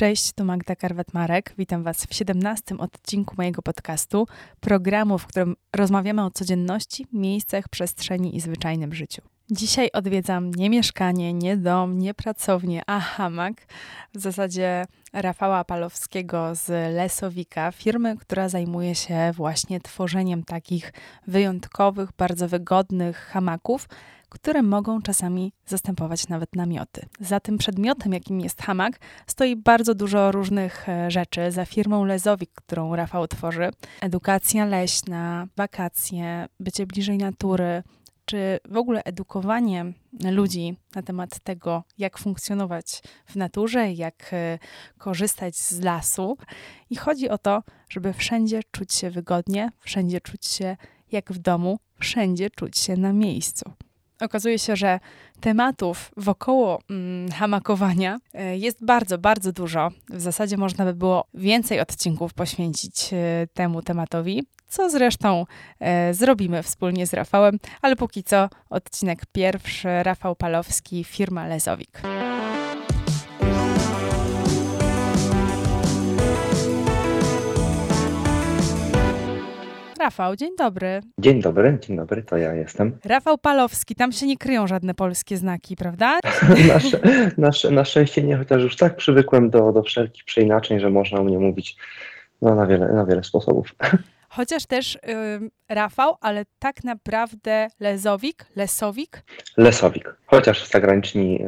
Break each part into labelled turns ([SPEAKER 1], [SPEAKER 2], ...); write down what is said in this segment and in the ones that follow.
[SPEAKER 1] Cześć, tu Magda Karwet-Marek. Witam Was w 17 odcinku mojego podcastu, programu, w którym rozmawiamy o codzienności, miejscach, przestrzeni i zwyczajnym życiu. Dzisiaj odwiedzam nie mieszkanie, nie dom, nie pracownię, a hamak. W zasadzie Rafała Palowskiego z Lesowika, firmy, która zajmuje się właśnie tworzeniem takich wyjątkowych, bardzo wygodnych hamaków, które mogą czasami zastępować nawet namioty. Za tym przedmiotem, jakim jest hamak, stoi bardzo dużo różnych e, rzeczy. Za firmą Lezowik, którą Rafał tworzy, edukacja leśna, wakacje, bycie bliżej natury, czy w ogóle edukowanie ludzi na temat tego, jak funkcjonować w naturze, jak e, korzystać z lasu. I chodzi o to, żeby wszędzie czuć się wygodnie, wszędzie czuć się jak w domu, wszędzie czuć się na miejscu. Okazuje się, że tematów wokoło mm, hamakowania e, jest bardzo, bardzo dużo. W zasadzie można by było więcej odcinków poświęcić e, temu tematowi, co zresztą e, zrobimy wspólnie z Rafałem, ale póki co odcinek pierwszy, Rafał Palowski, firma Lezowik. Rafał, dzień dobry.
[SPEAKER 2] Dzień dobry, dzień dobry, to ja jestem.
[SPEAKER 1] Rafał Palowski, tam się nie kryją żadne polskie znaki, prawda?
[SPEAKER 2] na, na, na szczęście nie, chociaż już tak przywykłem do, do wszelkich przeinaczeń, że można o mnie mówić no, na, wiele, na wiele sposobów.
[SPEAKER 1] Chociaż też y, Rafał, ale tak naprawdę Lezowik, Lesowik?
[SPEAKER 2] Lesowik. Chociaż zagraniczni,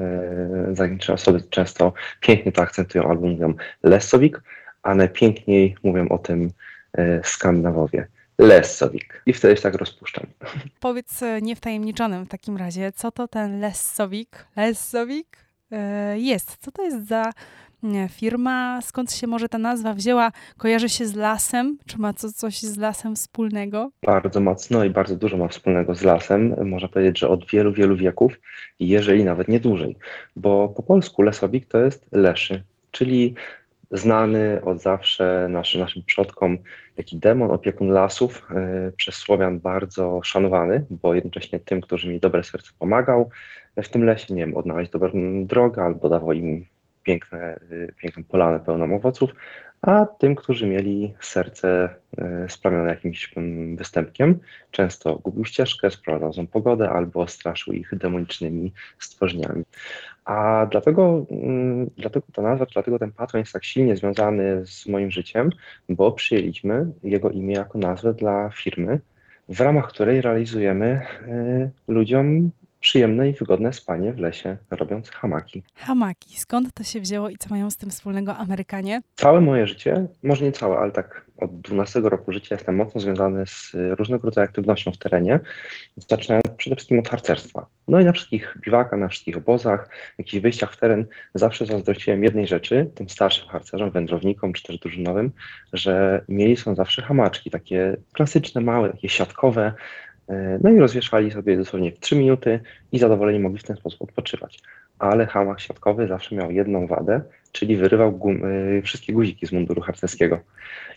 [SPEAKER 2] y, zagraniczne osoby często pięknie to akcentują albo mówią Lesowik, a najpiękniej mówią o tym y, Skandynawowie. Lessowik. I wtedy się tak rozpuszczam.
[SPEAKER 1] Powiedz e, niewtajemniczonym w takim razie, co to ten Lessowik, Lessowik e, jest? Co to jest za firma? Skąd się może ta nazwa wzięła? Kojarzy się z lasem? Czy ma co, coś z lasem wspólnego?
[SPEAKER 2] Bardzo mocno i bardzo dużo ma wspólnego z lasem. Można powiedzieć, że od wielu, wielu wieków, jeżeli nawet nie dłużej. Bo po polsku lesowik to jest leszy, czyli znany od zawsze naszym, naszym przodkom taki demon, opiekun lasów, yy, przez Słowian bardzo szanowany, bo jednocześnie tym, którzy mi dobre serce pomagał w tym lesie, nie wiem, odnaleźć dobrą drogę albo dawał im piękne, yy, piękną polanę pełną owoców, a tym, którzy mieli serce e, sprawione jakimś występkiem, często gubił ścieżkę, sprowadzał pogodę albo straszył ich demonicznymi stworzeniami. A dlatego, dlatego ta nazwa, dlatego ten patron jest tak silnie związany z moim życiem, bo przyjęliśmy jego imię jako nazwę dla firmy, w ramach której realizujemy e, ludziom przyjemne i wygodne spanie w lesie, robiąc hamaki.
[SPEAKER 1] Hamaki. Skąd to się wzięło i co mają z tym wspólnego Amerykanie?
[SPEAKER 2] Całe moje życie, może nie całe, ale tak od 12 roku życia jestem mocno związany z różnego rodzaju aktywnością w terenie, zaczynając przede wszystkim od harcerstwa. No i na wszystkich biwakach, na wszystkich obozach, jakichś wyjściach w teren zawsze zazdrościłem jednej rzeczy, tym starszym harcerzom, wędrownikom czy też drużynowym, że mieli są zawsze hamaczki, takie klasyczne, małe, takie siatkowe, no i rozwieszali sobie dosłownie w 3 minuty i zadowoleni mogli w ten sposób odpoczywać. Ale hamak siatkowy zawsze miał jedną wadę, czyli wyrywał y, wszystkie guziki z munduru harcerskiego.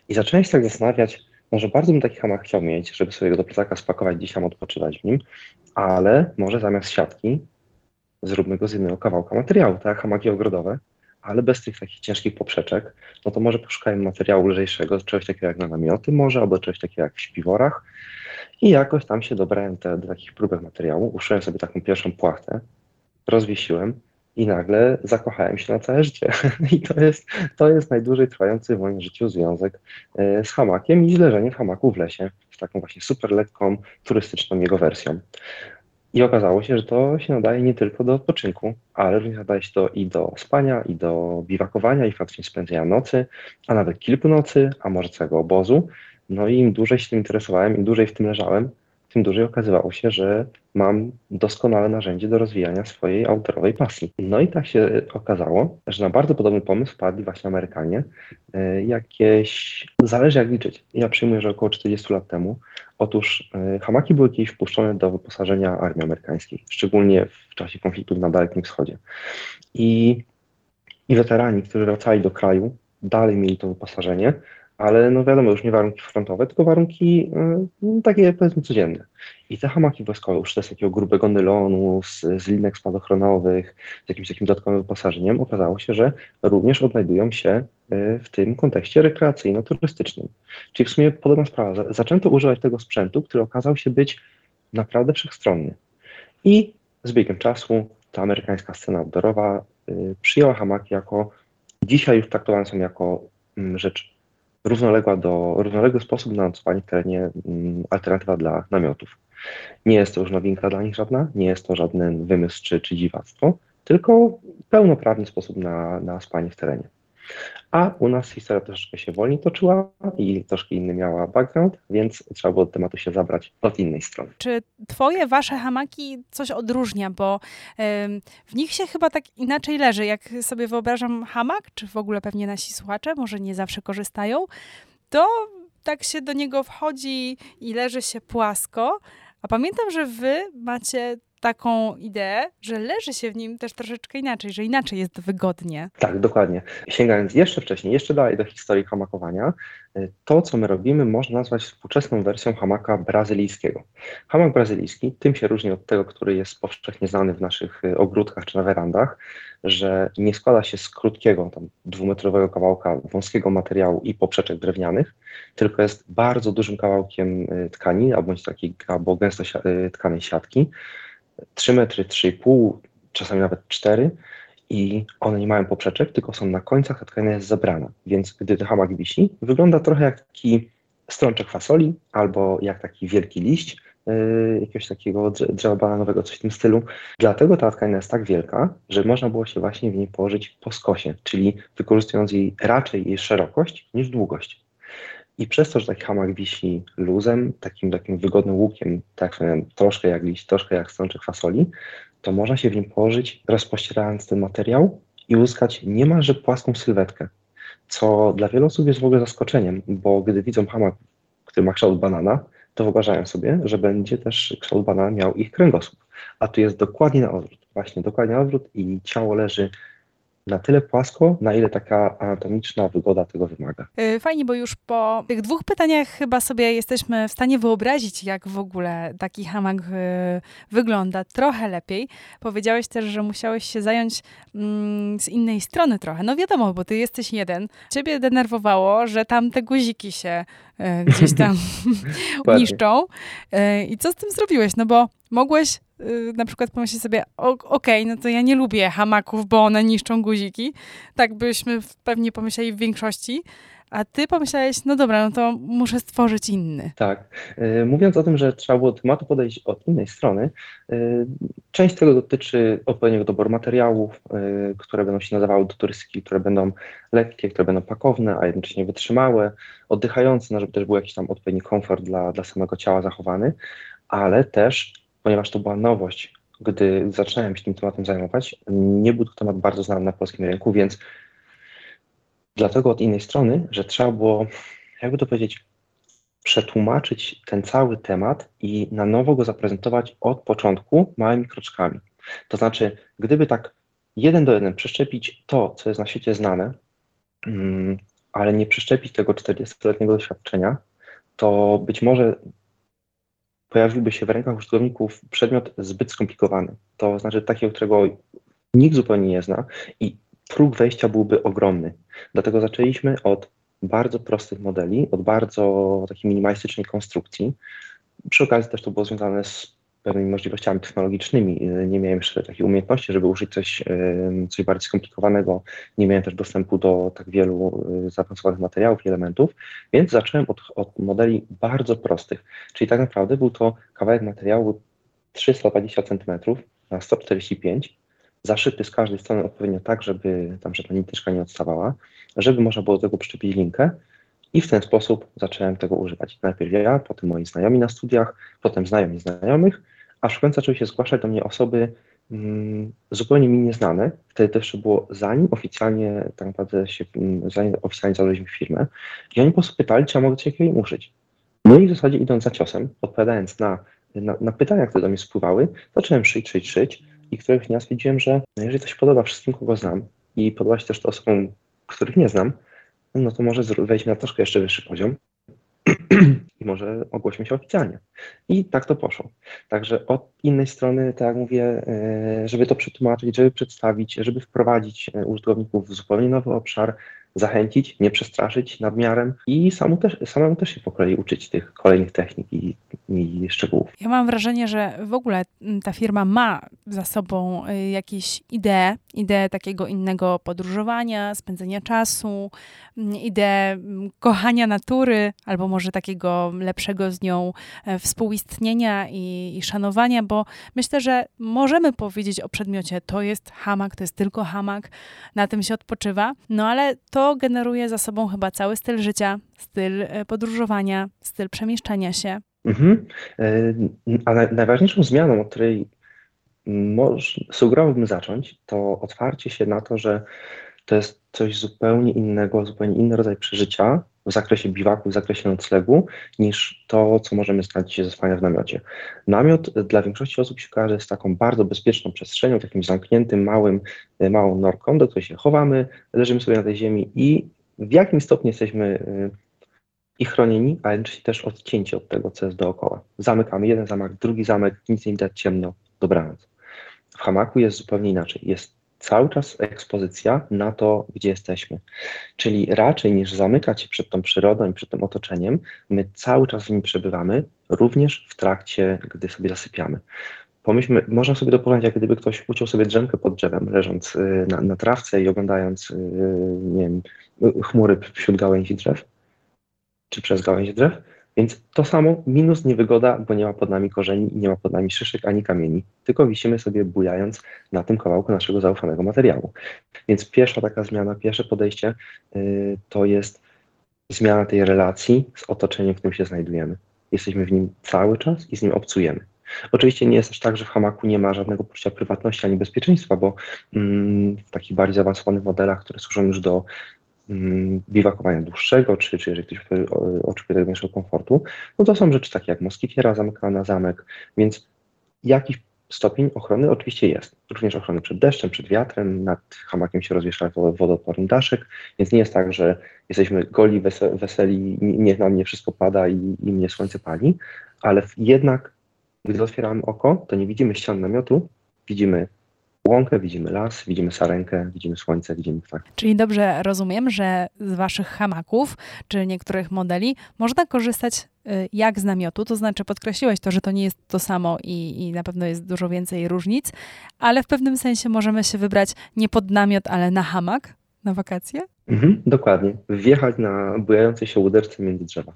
[SPEAKER 2] I zacząłem się tak zastanawiać, może bardzo bym taki hamak chciał mieć, żeby sobie go do plecaka spakować dzisiaj odpoczywać w nim, ale może zamiast siatki zróbmy go z jednego kawałka materiału, tak, hamaki ogrodowe, ale bez tych takich ciężkich poprzeczek, no to może poszukajmy materiału lżejszego, czegoś takiego jak na namioty może, albo czegoś takiego jak w śpiworach, i jakoś tam się dobrałem te, do takich próbek materiału, uszyłem sobie taką pierwszą płachtę, rozwiesiłem i nagle zakochałem się na całe życie. I to jest, to jest najdłużej trwający w moim życiu związek e, z hamakiem i z leżeniem w hamaku w lesie, z taką właśnie super lekką, turystyczną jego wersją. I okazało się, że to się nadaje nie tylko do odpoczynku, ale również nadaje się to i do spania, i do biwakowania, i faktycznie spędzenia nocy, a nawet kilku nocy, a może całego obozu. No i im dłużej się tym interesowałem, im dłużej w tym leżałem, tym dłużej okazywało się, że mam doskonałe narzędzie do rozwijania swojej autorowej pasji. No i tak się okazało, że na bardzo podobny pomysł wpadli właśnie Amerykanie. E, jakieś, zależy jak liczyć. Ja przyjmuję, że około 40 lat temu. Otóż e, hamaki były kiedyś wpuszczone do wyposażenia armii amerykańskiej, szczególnie w czasie konfliktu na Dalekim Wschodzie. I, i weterani, którzy wracali do kraju, dalej mieli to wyposażenie, ale no wiadomo, już nie warunki frontowe, tylko warunki y, takie powiedzmy codzienne. I te hamaki wojskowe użyte z takiego grubego nylonu, z, z linek spadochronowych, z jakimś takim dodatkowym wyposażeniem, okazało się, że również odnajdują się y, w tym kontekście rekreacyjno-turystycznym. Czyli w sumie podobna sprawa. Zaczęto używać tego sprzętu, który okazał się być naprawdę wszechstronny. I z biegiem czasu ta amerykańska scena outdoorowa y, przyjęła hamaki jako, dzisiaj już traktowane są jako mm, rzecz równoległa do, równoległy sposób na nocowanie w terenie mm, alternatywa dla namiotów. Nie jest to już nowinka dla nich żadna, nie jest to żaden wymysł czy, czy dziwactwo, tylko pełnoprawny sposób na, na spanie w terenie. A u nas historia troszeczkę się wolniej toczyła i troszkę inny miała background, więc trzeba było do tematu się zabrać od innej strony.
[SPEAKER 1] Czy twoje, wasze hamaki coś odróżnia, bo w nich się chyba tak inaczej leży. Jak sobie wyobrażam hamak, czy w ogóle pewnie nasi słuchacze może nie zawsze korzystają, to tak się do niego wchodzi i leży się płasko, a pamiętam, że wy macie taką ideę, że leży się w nim też troszeczkę inaczej, że inaczej jest wygodnie.
[SPEAKER 2] Tak, dokładnie. Sięgając jeszcze wcześniej, jeszcze dalej do historii hamakowania, y, to, co my robimy, można nazwać współczesną wersją hamaka brazylijskiego. Hamak brazylijski tym się różni od tego, który jest powszechnie znany w naszych y, ogródkach czy na werandach, że nie składa się z krótkiego, tam dwumetrowego kawałka wąskiego materiału i poprzeczek drewnianych, tylko jest bardzo dużym kawałkiem y, tkaniny albo, albo gęsto tkanej siatki, 3 metry, 3,5, czasami nawet 4 i one nie mają poprzeczek, tylko są na końcach, ta tkanina jest zabrana. Więc gdy ten hamak wisi, wygląda trochę jak taki strączek fasoli albo jak taki wielki liść yy, jakiegoś takiego drzewa bananowego, coś w tym stylu. Dlatego ta tkanina jest tak wielka, że można było się właśnie w niej położyć po skosie, czyli wykorzystując jej raczej jej szerokość niż długość. I przez to, że taki hamak wisi luzem, takim takim wygodnym łukiem, tak troszkę jak liść, troszkę jak strączek fasoli, to można się w nim położyć, rozpościerając ten materiał i uzyskać niemalże płaską sylwetkę, co dla wielu osób jest w ogóle zaskoczeniem, bo gdy widzą hamak, który ma kształt banana, to wyobrażają sobie, że będzie też kształt banana miał ich kręgosłup. A tu jest dokładnie na odwrót. Właśnie dokładnie na odwrót i ciało leży na tyle płasko, na ile taka anatomiczna wygoda tego wymaga.
[SPEAKER 1] Y, fajnie, bo już po tych dwóch pytaniach chyba sobie jesteśmy w stanie wyobrazić, jak w ogóle taki hamak y, wygląda trochę lepiej. Powiedziałeś też, że musiałeś się zająć mm, z innej strony trochę. No wiadomo, bo ty jesteś jeden. Ciebie denerwowało, że tam te guziki się y, gdzieś tam niszczą. I co z tym zrobiłeś? No bo mogłeś na przykład pomyśleć sobie, okej, okay, no to ja nie lubię hamaków, bo one niszczą guziki. Tak byśmy pewnie pomyśleli w większości. A ty pomyślałeś, no dobra, no to muszę stworzyć inny.
[SPEAKER 2] Tak. Y, mówiąc o tym, że trzeba było tematu podejść od innej strony, y, część tego dotyczy odpowiedniego doboru materiałów, które będą się nazywały do turystyki, które będą lekkie, które będą pakowne, a jednocześnie wytrzymałe, oddychające, no żeby też był jakiś tam odpowiedni komfort dla, dla samego ciała zachowany, ale też ponieważ to była nowość, gdy zaczynałem się tym tematem zajmować, nie był to temat bardzo znany na polskim rynku, więc dlatego od innej strony, że trzeba było, jakby to powiedzieć, przetłumaczyć ten cały temat i na nowo go zaprezentować od początku małymi kroczkami. To znaczy, gdyby tak jeden do jeden przeszczepić to, co jest na świecie znane, mm, ale nie przeszczepić tego 40-letniego doświadczenia, to być może pojawiłby się w rękach użytkowników przedmiot zbyt skomplikowany. To znaczy takiego, którego nikt zupełnie nie zna i próg wejścia byłby ogromny. Dlatego zaczęliśmy od bardzo prostych modeli, od bardzo takiej minimalistycznej konstrukcji. Przy okazji też to było związane z pewnymi możliwościami technologicznymi. Nie miałem jeszcze takiej umiejętności, żeby użyć coś, coś bardziej skomplikowanego. Nie miałem też dostępu do tak wielu y, zaawansowanych materiałów i elementów, więc zacząłem od, od modeli bardzo prostych. Czyli tak naprawdę był to kawałek materiału 320 cm na 145 zaszyty z każdej strony odpowiednio tak, żeby tam żadna niteczka nie odstawała, żeby można było do tego przyczepić linkę i w ten sposób zacząłem tego używać. Najpierw ja, potem moi znajomi na studiach, potem znajomi znajomych, aż w końcu zaczęły się zgłaszać do mnie osoby mm, zupełnie mi nieznane. Wtedy to było zanim oficjalnie tak naprawdę się, mm, zanim oficjalnie założyliśmy firmę. I oni po prostu pytali, czy ja mogę coś im użyć. No i w zasadzie idąc za ciosem, odpowiadając na, na, na pytania, które do mnie spływały, zacząłem szyć, szyć, szyć i których dnia stwierdziłem, że jeżeli to się podoba wszystkim, kogo znam i podoba się też to osobom, których nie znam, no to może wejść na troszkę jeszcze wyższy poziom i może ogłośmy się oficjalnie. I tak to poszło. Także od innej strony, tak jak mówię, e, żeby to przetłumaczyć, żeby przedstawić, żeby wprowadzić e, użytkowników w zupełnie nowy obszar, zachęcić, nie przestraszyć nadmiarem i samemu też, samemu też się po kolei uczyć tych kolejnych technik i, i szczegółów.
[SPEAKER 1] Ja mam wrażenie, że w ogóle mm, ta firma ma za sobą y, jakieś idee, ideę takiego innego podróżowania, spędzenia czasu, mm, ideę mm, kochania natury, albo może takiego lepszego z nią e, współistnienia i, i szanowania, bo myślę, że możemy powiedzieć o przedmiocie, to jest hamak, to jest tylko hamak, na tym się odpoczywa, no ale to generuje za sobą chyba cały styl życia, styl e, podróżowania, styl przemieszczania się. Mhm.
[SPEAKER 2] E, a najważniejszą zmianą, od której sugerowałbym zacząć, to otwarcie się na to, że to jest coś zupełnie innego, zupełnie inny rodzaj przeżycia w zakresie biwaku, w zakresie noclegu, niż to, co możemy znać ze spania w namiocie. Namiot dla większości osób się kojarzy z taką bardzo bezpieczną przestrzenią, takim zamkniętym, małym, e, małą norką, do której się chowamy, leżymy sobie na tej ziemi i w jakim stopniu jesteśmy e, i chronieni, a jednocześnie też odcięci od tego, co jest dookoła. Zamykamy jeden zamek, drugi zamek, nic nie widać, ciemno, dobranoc. W hamaku jest zupełnie inaczej. Jest cały czas ekspozycja na to, gdzie jesteśmy. Czyli raczej niż zamykać się przed tą przyrodą i przed tym otoczeniem, my cały czas w nim przebywamy, również w trakcie, gdy sobie zasypiamy. Pomyślmy, można sobie dopowiedzieć, jak gdyby ktoś uciął sobie drzemkę pod drzewem, leżąc y, na, na trawce i oglądając y, nie wiem, chmury wśród gałęzi drzew, czy przez gałęzie drzew więc to samo, minus niewygoda, bo nie ma pod nami korzeni, nie ma pod nami szyszek ani kamieni, tylko wisimy sobie bujając na tym kawałku naszego zaufanego materiału. Więc pierwsza taka zmiana, pierwsze podejście yy, to jest zmiana tej relacji z otoczeniem, w którym się znajdujemy. Jesteśmy w nim cały czas i z nim obcujemy. Oczywiście nie jest też tak, że w hamaku nie ma żadnego poczucia prywatności ani bezpieczeństwa, bo mm, w takich bardziej zaawansowanych modelach, które służą już do biwakowania dłuższego, czy, czy jeżeli ktoś oczekuje tego większego komfortu, no to są rzeczy takie jak moskitiera zamykana na zamek, więc jakiś stopień ochrony oczywiście jest. Również ochrony przed deszczem, przed wiatrem, nad hamakiem się rozwiesza wodoodporny daszek, więc nie jest tak, że jesteśmy goli, weseli, nie, na mnie wszystko pada i, i mnie słońce pali, ale jednak, gdy otwieramy oko, to nie widzimy ścian namiotu, widzimy łąkę, widzimy las, widzimy sarenkę, widzimy słońce, widzimy ptaki.
[SPEAKER 1] Czyli dobrze rozumiem, że z waszych hamaków, czy niektórych modeli, można korzystać y, jak z namiotu, to znaczy podkreśliłeś to, że to nie jest to samo i, i na pewno jest dużo więcej różnic, ale w pewnym sensie możemy się wybrać nie pod namiot, ale na hamak na wakacje?
[SPEAKER 2] Mhm, dokładnie. Wjechać na bujającej się łuderce między drzewa.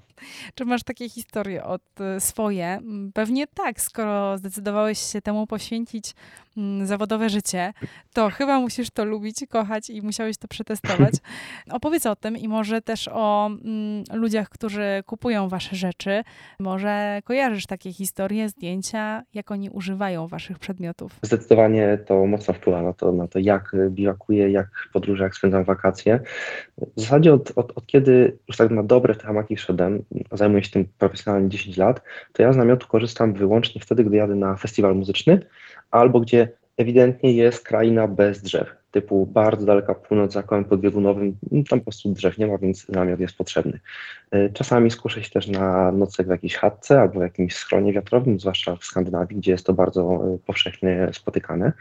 [SPEAKER 1] Czy masz takie historie od swoje? Pewnie tak, skoro zdecydowałeś się temu poświęcić Mm, zawodowe życie, to chyba musisz to lubić, kochać i musiałeś to przetestować. Opowiedz o tym i może też o mm, ludziach, którzy kupują wasze rzeczy. Może kojarzysz takie historie, zdjęcia, jak oni używają waszych przedmiotów?
[SPEAKER 2] Zdecydowanie to mocno wpływa na to, na to jak biwakuję, jak podróże, jak spędzam wakacje. W zasadzie od, od, od kiedy już tak na dobre te hamaki szedłem, zajmuję się tym profesjonalnie 10 lat, to ja z namiotu korzystam wyłącznie wtedy, gdy jadę na festiwal muzyczny, albo gdzie ewidentnie jest kraina bez drzew, typu bardzo daleka północ za kołem podbiegunowym, no, tam po prostu drzew nie ma, więc namiot jest potrzebny. E, czasami skuszę się też na nocek w jakiejś chatce albo w jakimś schronie wiatrowym, zwłaszcza w Skandynawii, gdzie jest to bardzo e, powszechnie spotykane,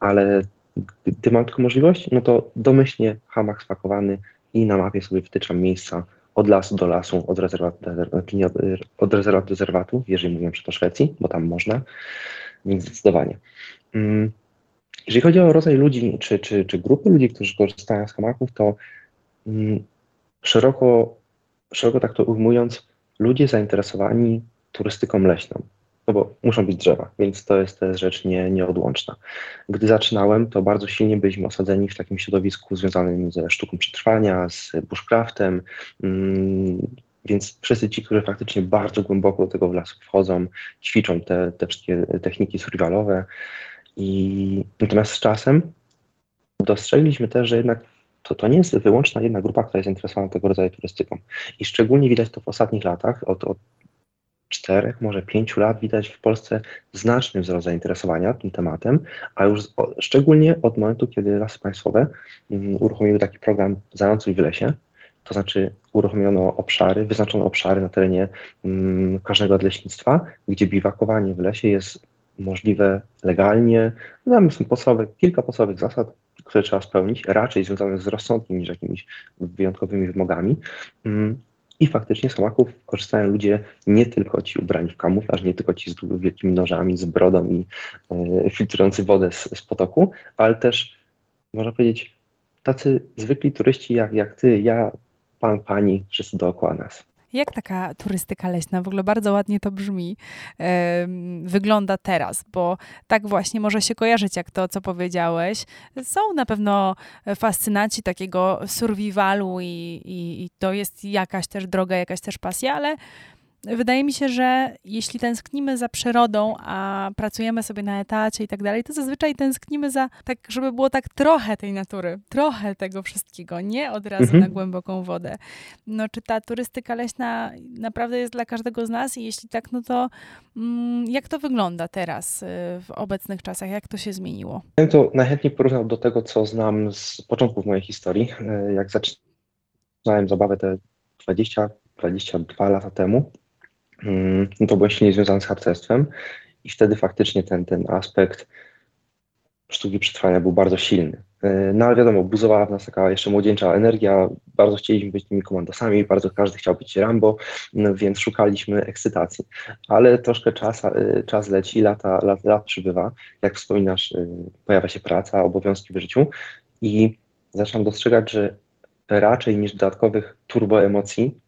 [SPEAKER 2] ale gdy mam tylko możliwość, no to domyślnie hamak spakowany i na mapie sobie wytyczam miejsca od lasu do lasu, od rezerwatu do od rezerwatu do rezerwatu, jeżeli mówię że to Szwecji, bo tam można, więc zdecydowanie. Mm, jeżeli chodzi o rodzaj ludzi, czy, czy, czy grupy ludzi, którzy korzystają z hamaków, to mm, szeroko, szeroko tak to ujmując, ludzie zainteresowani turystyką leśną, no bo muszą być drzewa, więc to jest, to jest rzecz nie, nieodłączna. Gdy zaczynałem, to bardzo silnie byliśmy osadzeni w takim środowisku związanym ze sztuką przetrwania, z bushcraftem, mm, więc wszyscy ci, którzy faktycznie bardzo głęboko do tego w lasu wchodzą, ćwiczą te, te wszystkie techniki survivalowe. I natomiast z czasem dostrzegliśmy też, że jednak to, to nie jest wyłączna jedna grupa, która jest zainteresowana tego rodzaju turystyką. I szczególnie widać to w ostatnich latach, od, od czterech, może pięciu lat widać w Polsce znaczny wzrost zainteresowania tym tematem, a już szczególnie od momentu, kiedy Lasy Państwowe um, uruchomiły taki program Zanocuj w lesie, to znaczy uruchomiono obszary, wyznaczono obszary na terenie mm, każdego leśnictwa, gdzie biwakowanie w lesie jest możliwe legalnie. Tam są podstawowe, kilka podstawowych zasad, które trzeba spełnić, raczej związane z rozsądkiem niż jakimiś wyjątkowymi wymogami. Mm, I faktycznie z hamaków korzystają ludzie nie tylko ci ubrani w kamuflaż, nie tylko ci z wielkimi nożami, z brodą i e, filtrujący wodę z, z potoku, ale też, można powiedzieć, tacy zwykli turyści jak, jak ty, ja, pan, pani, wszyscy dookoła nas.
[SPEAKER 1] Jak taka turystyka leśna, w ogóle bardzo ładnie to brzmi, wygląda teraz, bo tak właśnie może się kojarzyć, jak to, co powiedziałeś. Są na pewno fascynaci takiego survivalu i, i, i to jest jakaś też droga, jakaś też pasja, ale wydaje mi się, że jeśli tęsknimy za przyrodą, a pracujemy sobie na etacie i tak dalej, to zazwyczaj tęsknimy za, tak, żeby było tak trochę tej natury, trochę tego wszystkiego, nie od razu mhm. na głęboką wodę. No, czy ta turystyka leśna naprawdę jest dla każdego z nas? I jeśli tak, no to mm, jak to wygląda teraz y, w obecnych czasach? Jak to się zmieniło?
[SPEAKER 2] Ja bym to najchętniej porównał do tego, co znam z początków mojej historii. Y, jak zaczynałem zabawę te 20, 22 lata temu, no to było silnie związane z harcerstwem i wtedy faktycznie ten, ten aspekt sztuki przetrwania był bardzo silny. E, no ale wiadomo, buzowała w nas taka jeszcze młodzieńcza energia, bardzo chcieliśmy być tymi komandosami, bardzo każdy chciał być Rambo, no więc szukaliśmy ekscytacji. Ale troszkę czas, e, czas leci, lata, lat, lat przybywa, jak wspominasz, e, pojawia się praca, obowiązki w życiu i zaczynam dostrzegać, że raczej niż dodatkowych turboemocji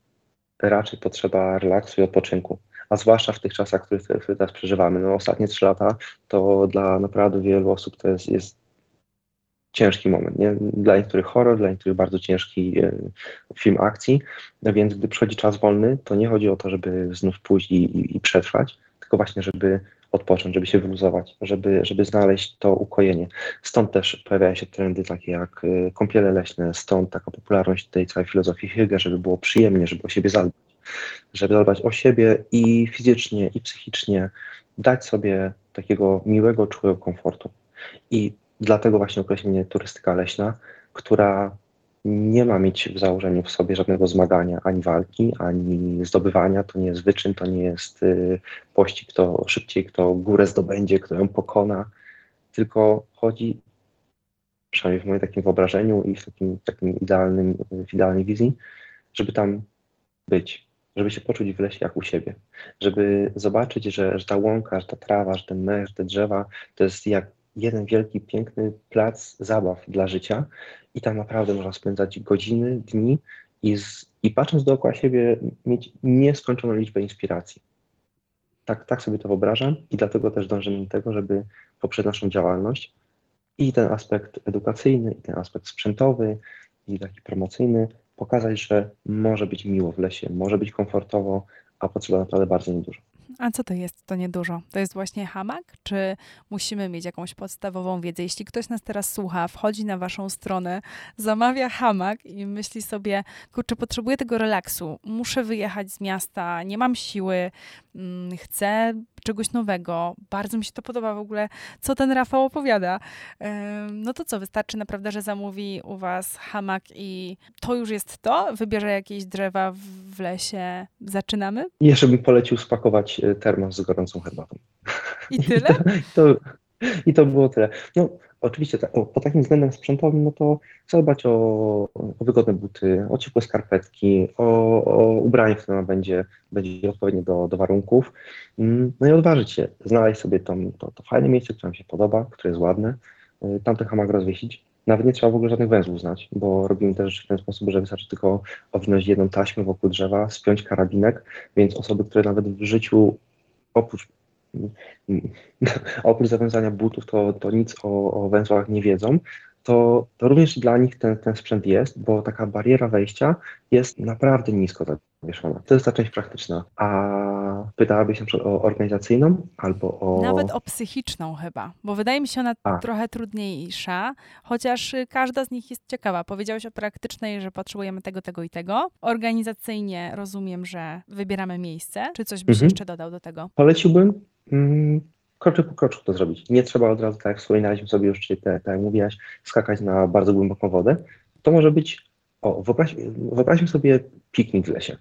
[SPEAKER 2] raczej potrzeba relaksu i odpoczynku. A zwłaszcza w tych czasach, które, teraz przeżywamy. No, ostatnie trzy lata to dla naprawdę wielu osób to jest, jest ciężki moment. Nie? Dla niektórych horror, dla niektórych bardzo ciężki e, film akcji. No więc gdy przychodzi czas wolny, to nie chodzi o to, żeby znów pójść i, i, i przetrwać, tylko właśnie, żeby odpocząć, żeby się wyluzować, żeby, żeby znaleźć to ukojenie. Stąd też pojawiają się trendy takie jak y, kąpiele leśne, stąd taka popularność tej całej filozofii Hygge, żeby było przyjemnie, żeby o siebie zadbać, żeby zadbać o siebie i fizycznie, i psychicznie, dać sobie takiego miłego, czułego komfortu. I dlatego właśnie określenie turystyka leśna, która nie ma mieć w założeniu w sobie żadnego zmagania, ani walki, ani zdobywania. To nie jest wyczyn, to nie jest y, pościg, kto szybciej, kto górę zdobędzie, kto ją pokona, tylko chodzi, przynajmniej w moim takim wyobrażeniu i w takim, takim idealnym, w idealnej wizji, żeby tam być, żeby się poczuć w lesie jak u siebie, żeby zobaczyć, że, że ta łąka, że ta trawa, że ten mech, te drzewa to jest jak jeden wielki, piękny plac zabaw dla życia i tam naprawdę można spędzać godziny, dni i, z, i patrząc dookoła siebie mieć nieskończoną liczbę inspiracji. Tak, tak sobie to wyobrażam i dlatego też dążymy do tego, żeby poprzez naszą działalność i ten aspekt edukacyjny, i ten aspekt sprzętowy, i taki promocyjny pokazać, że może być miło w lesie, może być komfortowo, a potrzeba naprawdę bardzo niedużo.
[SPEAKER 1] A co to jest to niedużo? To jest właśnie hamak? Czy musimy mieć jakąś podstawową wiedzę? Jeśli ktoś nas teraz słucha, wchodzi na waszą stronę, zamawia hamak i myśli sobie, kurczę, potrzebuję tego relaksu, muszę wyjechać z miasta, nie mam siły, mm, chcę czegoś nowego. Bardzo mi się to podoba w ogóle, co ten Rafał opowiada. No to co, wystarczy naprawdę, że zamówi u was hamak i to już jest to? Wybierze jakieś drzewa w lesie. Zaczynamy?
[SPEAKER 2] Jeszcze bym polecił spakować e, termos z gorącą herbatą.
[SPEAKER 1] I tyle?
[SPEAKER 2] I to, i to było tyle. No, oczywiście tak, o, pod takim względem sprzętowym, no to zadbać o, o wygodne buty, o ciepłe skarpetki, o, o ubranie, które będzie, będzie odpowiednie do, do warunków. Mm, no i odważyć się, znaleźć sobie to, to, fajne miejsce, które mi się podoba, które jest ładne, y, tamten hamak rozwiesić. Nawet nie trzeba w ogóle żadnych węzłów znać, bo robimy też rzeczy w ten sposób, że wystarczy tylko owinąć jedną taśmę wokół drzewa, spiąć karabinek, więc osoby, które nawet w życiu oprócz oprócz zawiązania butów, to, to nic o, o węzłach nie wiedzą, to, to również dla nich ten, ten sprzęt jest, bo taka bariera wejścia jest naprawdę nisko zawieszona. To jest ta część praktyczna. A pytałabyś się o organizacyjną albo o...
[SPEAKER 1] Nawet o psychiczną chyba, bo wydaje mi się ona A. trochę trudniejsza, chociaż każda z nich jest ciekawa. Powiedziałeś o praktycznej, że potrzebujemy tego, tego i tego. Organizacyjnie rozumiem, że wybieramy miejsce. Czy coś byś mhm. jeszcze dodał do tego?
[SPEAKER 2] Poleciłbym mm, kroczek po kroczku to zrobić. Nie trzeba od razu, tak jak wspominaliśmy sobie już, czy te, tak jak mówiłaś, skakać na bardzo głęboką wodę. To może być O, wyobraź, wyobraźmy sobie piknik w lesie.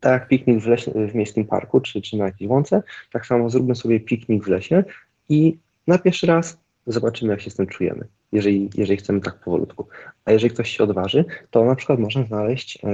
[SPEAKER 2] Tak jak piknik w, lesie, w miejskim parku czy, czy na jakiejś łące, tak samo zróbmy sobie piknik w lesie i na pierwszy raz zobaczymy, jak się z tym czujemy, jeżeli, jeżeli chcemy tak powolutku. A jeżeli ktoś się odważy, to na przykład można znaleźć e,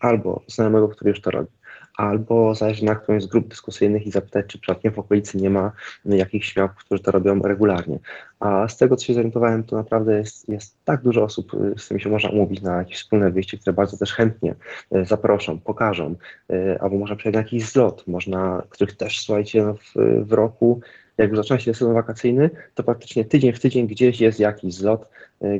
[SPEAKER 2] albo znajomego, który już to robi, albo zajrzeć na którąś z grup dyskusyjnych i zapytać, czy przypadkiem w okolicy nie ma jakichś śmiałków, którzy to robią regularnie. A z tego, co się zorientowałem, to naprawdę jest, jest tak dużo osób, y, z którymi się można umówić na jakieś wspólne wyjście, które bardzo też chętnie y, zaproszą, pokażą, y, albo można przejść na jakiś zlot, można, których też, słuchajcie, no, w, w roku jak już zaczyna się sezon wakacyjny, to praktycznie tydzień w tydzień gdzieś jest jakiś zlot,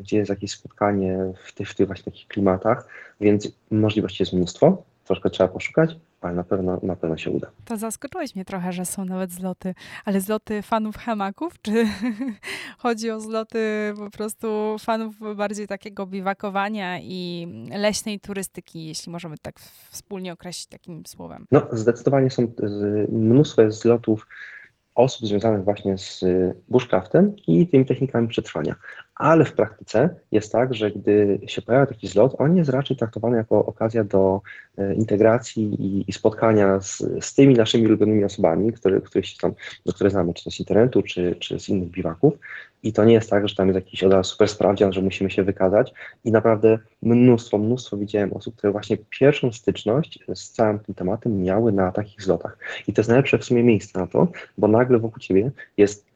[SPEAKER 2] gdzie jest jakieś spotkanie w tych, w tych właśnie takich klimatach, więc możliwości jest mnóstwo, troszkę trzeba poszukać, ale na pewno, na pewno się uda.
[SPEAKER 1] To zaskoczyłeś mnie trochę, że są nawet zloty, ale zloty fanów hamaków, czy chodzi o zloty po prostu fanów bardziej takiego biwakowania i leśnej turystyki, jeśli możemy tak wspólnie określić takim słowem?
[SPEAKER 2] No, zdecydowanie są mnóstwo jest zlotów osób związanych właśnie z bushcraftem i tymi technikami przetrwania ale w praktyce jest tak, że gdy się pojawia taki zlot, on jest raczej traktowany jako okazja do e, integracji i, i spotkania z, z, tymi naszymi ulubionymi osobami, które, które, się tam, do które znamy, czy to z internetu, czy, czy z innych biwaków. I to nie jest tak, że tam jest jakiś od super sprawdzian, że musimy się wykazać. I naprawdę mnóstwo, mnóstwo widziałem osób, które właśnie pierwszą styczność z całym tym tematem miały na takich zlotach. I to jest najlepsze w sumie miejsce na to, bo nagle wokół ciebie jest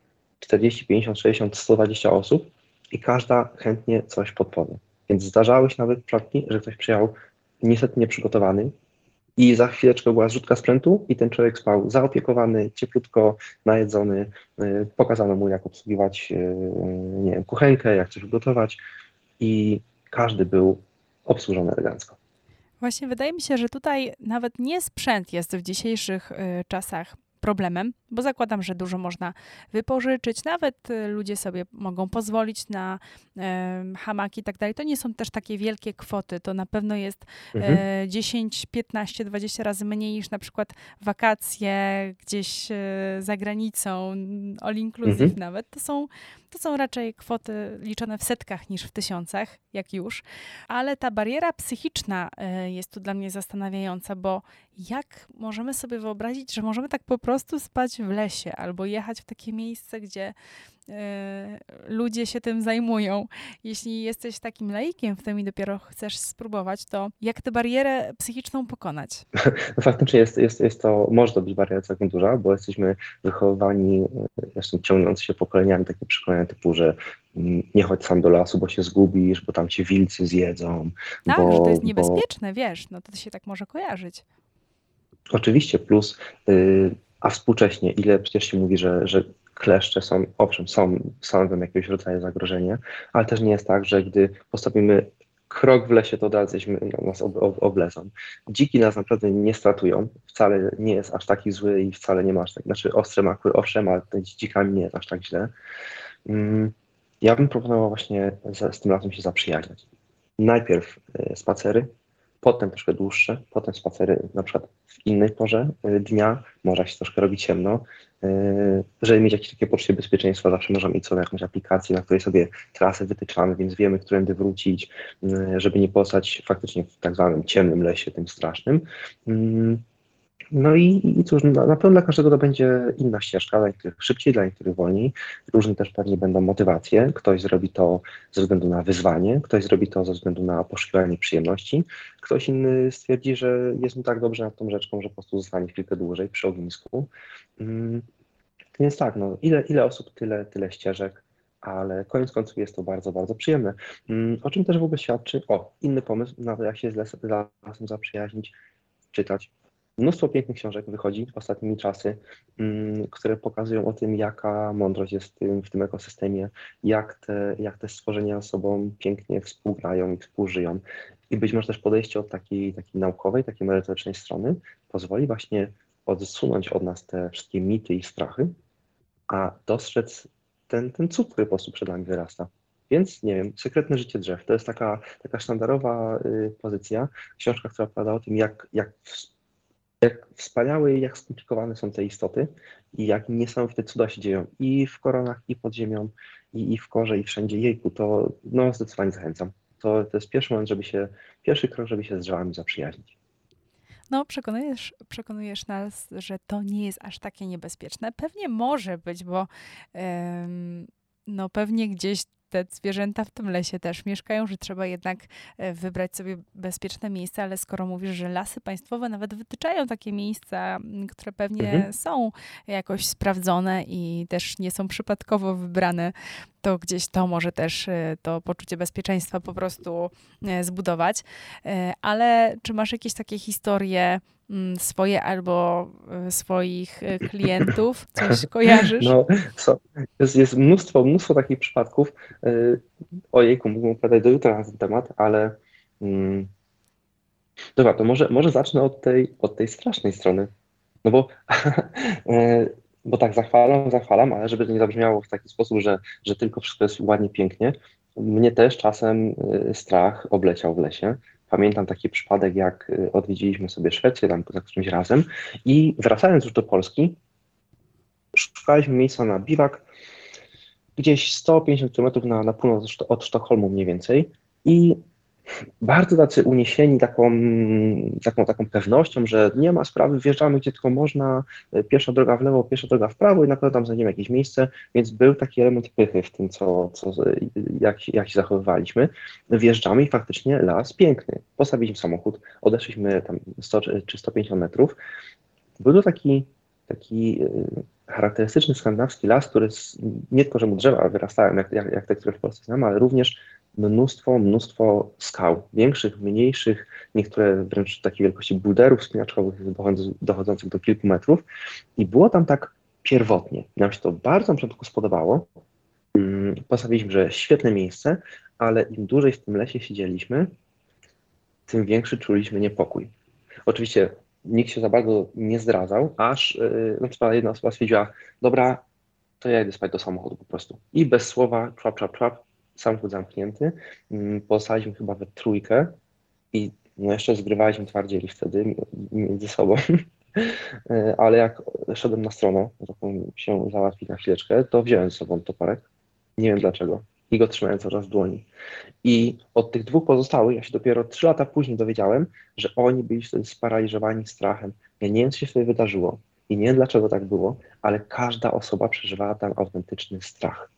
[SPEAKER 2] 40, 50, 60, 120 osób, i każda chętnie coś podpowie. Więc zdarzały się nawet przypadki, że ktoś przyjechał niestety nieprzygotowany i za chwileczkę była zrzutka sprzętu i ten człowiek spał zaopiekowany, cieplutko, najedzony, y, pokazano mu jak obsługiwać y, nie wiem, kuchenkę, jak coś gotować i każdy był obsłużony elegancko.
[SPEAKER 1] Właśnie wydaje mi się, że tutaj nawet nie sprzęt jest w dzisiejszych y, czasach problemem, bo zakładam, że dużo można wypożyczyć, nawet y, ludzie sobie mogą pozwolić na e, hamaki i tak dalej. To nie są też takie wielkie kwoty, to na pewno jest mhm. e, 10, 15, 20 razy mniej niż na przykład wakacje gdzieś e, za granicą, all inclusive mhm. nawet. To są to są raczej kwoty liczone w setkach niż w tysiącach, jak już. Ale ta bariera psychiczna e, jest tu dla mnie zastanawiająca, bo jak możemy sobie wyobrazić, że możemy tak po prostu spać w lesie albo jechać w takie miejsce, gdzie E, ludzie się tym zajmują. Jeśli jesteś takim laikiem w tym i dopiero chcesz spróbować, to jak tę barierę psychiczną pokonać?
[SPEAKER 2] No faktycznie jest, jest, jest to, może to być bariera całkiem duża, bo jesteśmy wychowywani, zresztą ciągnąc się pokoleniami, takie przekonania typu, że mm, nie chodź sam do lasu, bo się zgubisz, bo tam cię wilcy zjedzą.
[SPEAKER 1] Tak,
[SPEAKER 2] bo,
[SPEAKER 1] że to jest niebezpieczne, bo... wiesz, no to się tak może kojarzyć.
[SPEAKER 2] Oczywiście, plus, yy, a współcześnie, ile przecież się mówi, że, że kleszcze są, owszem, są, stanowią jakiegoś rodzaju zagrożenie, ale też nie jest tak, że gdy postawimy krok w lesie, to razu no, nas ob, ob, oblezą. Dziki nas naprawdę nie stratują, wcale nie jest aż taki zły i wcale nie ma aż tak, znaczy ostre makły, owszem, ale z dzikami nie jest aż tak źle. Mm, ja bym proponował właśnie z, z tym lasem się zaprzyjaźniać. Najpierw y, spacery, potem troszkę dłuższe, potem spacery na przykład w innej porze y, dnia, może się troszkę robi ciemno. Y, żeby mieć jakieś takie poczucie bezpieczeństwa, zawsze możemy mieć sobie jakąś aplikację, na której sobie trasy wytyczamy, więc wiemy, którędy wrócić, y, żeby nie postać faktycznie w tak zwanym ciemnym lesie, tym strasznym. No i, i cóż, na, na pewno dla każdego to będzie inna ścieżka, dla niektórych szybciej, dla niektórych wolniej. Różne też pewnie będą motywacje. Ktoś zrobi to ze względu na wyzwanie, ktoś zrobi to ze względu na poszukiwanie przyjemności, ktoś inny stwierdzi, że jest mu tak dobrze nad tą rzeczką, że po prostu zostanie chwilkę dłużej przy ognisku. Mm, więc tak, no, ile, ile osób, tyle, tyle ścieżek, ale koniec końców jest to bardzo, bardzo przyjemne. Mm, o czym też w ogóle świadczy, o, inny pomysł na to, jak się z lasem zaprzyjaźnić, czytać, Mnóstwo pięknych książek wychodzi ostatnimi czasy, mm, które pokazują o tym, jaka mądrość jest w tym, ekosystemie, jak te, jak te stworzenia ze sobą pięknie współgrają i współżyją. I być może też podejście od takiej, takiej naukowej, takiej merytorycznej strony pozwoli właśnie odsunąć od nas te wszystkie mity i strachy, a dostrzec ten, ten cud, który po prostu przed nami wyrasta. Więc nie wiem, Sekretne życie drzew to jest taka, taka sztandarowa y, pozycja, książka, która opowiada o tym, jak, jak jak wspaniałe i jak skomplikowane są te istoty i jak niesamowite cuda się dzieją i w koronach, i pod ziemią, i, i w korze, i wszędzie. Jejku, to no zdecydowanie zachęcam. to, to jest pierwszy moment, żeby się, pierwszy krok, żeby się z drzewami zaprzyjaźnić.
[SPEAKER 1] No, przekonujesz, przekonujesz nas, że to nie jest aż takie niebezpieczne. Pewnie może być, bo no pewnie gdzieś te zwierzęta w tym lesie też mieszkają, że trzeba jednak e, wybrać sobie bezpieczne miejsce, ale skoro mówisz, że lasy państwowe nawet wytyczają takie miejsca, które pewnie mhm. są jakoś sprawdzone i też nie są przypadkowo wybrane, to gdzieś to może też e, to poczucie bezpieczeństwa po prostu e, zbudować. Ale czy masz jakieś takie historie, swoje albo e, swoich e, klientów? Coś kojarzysz?
[SPEAKER 2] No, so, jest, jest mnóstwo, mnóstwo takich przypadków. E, ojejku, mógłbym opowiadać do jutra na ten temat, ale mm, dobra, to może, może zacznę od tej, od tej strasznej strony. No bo, bo tak zachwalam, zachwalam, ale żeby to nie zabrzmiało w taki sposób, że, że tylko wszystko jest ładnie, pięknie, mnie też czasem strach obleciał w lesie. Pamiętam taki przypadek, jak y, odwiedziliśmy sobie Szwecję tam za którymś razem i wracając już do Polski, szukaliśmy miejsca na biwak gdzieś 150 km na, na północ od Sztokholmu mniej więcej i bardzo tacy uniesieni taką, taką, taką pewnością, że nie ma sprawy, wjeżdżamy gdzie tylko można, pierwsza droga w lewo, pierwsza droga w prawo i na pewno tam znajdziemy jakieś miejsce, więc był taki element pychy w tym, co, co, jak, jak się zachowywaliśmy. Wjeżdżamy i faktycznie las piękny. Postawiliśmy samochód, odeszliśmy tam 100 czy 150 metrów. Był to taki, taki y, charakterystyczny skandynawski las, który nie tylko, że mu drzewa wyrastają, jak, jak, jak te, które w Polsce znamy, ale również mnóstwo, mnóstwo skał, większych, mniejszych, niektóre wręcz takiej wielkości bulderów spinaczkowych dochodzących do kilku metrów i było tam tak pierwotnie. Nam się to bardzo na początku spodobało. Mm, postawiliśmy, że świetne miejsce, ale im dłużej w tym lesie siedzieliśmy, tym większy czuliśmy niepokój. Oczywiście nikt się za bardzo nie zdradzał, aż yy, na przykład jedna osoba stwierdziła, dobra, to ja idę spać do samochodu po prostu. I bez słowa, czap, czap, czap, samochód zamknięty. Mm, pozostaliśmy chyba we trójkę i no jeszcze zgrywaliśmy twardzieli wtedy między sobą. E, ale jak szedłem na stronę, taką się załatwić na chwileczkę, to wziąłem ze sobą toporek. Nie wiem dlaczego. I go trzymałem coraz w dłoni. I od tych dwóch pozostałych, ja się dopiero trzy lata później dowiedziałem, że oni byli wtedy sparaliżowani strachem. Ja nie wiem, co się wtedy wydarzyło i nie wiem, dlaczego tak było, ale każda osoba przeżywała tam autentyczny strach.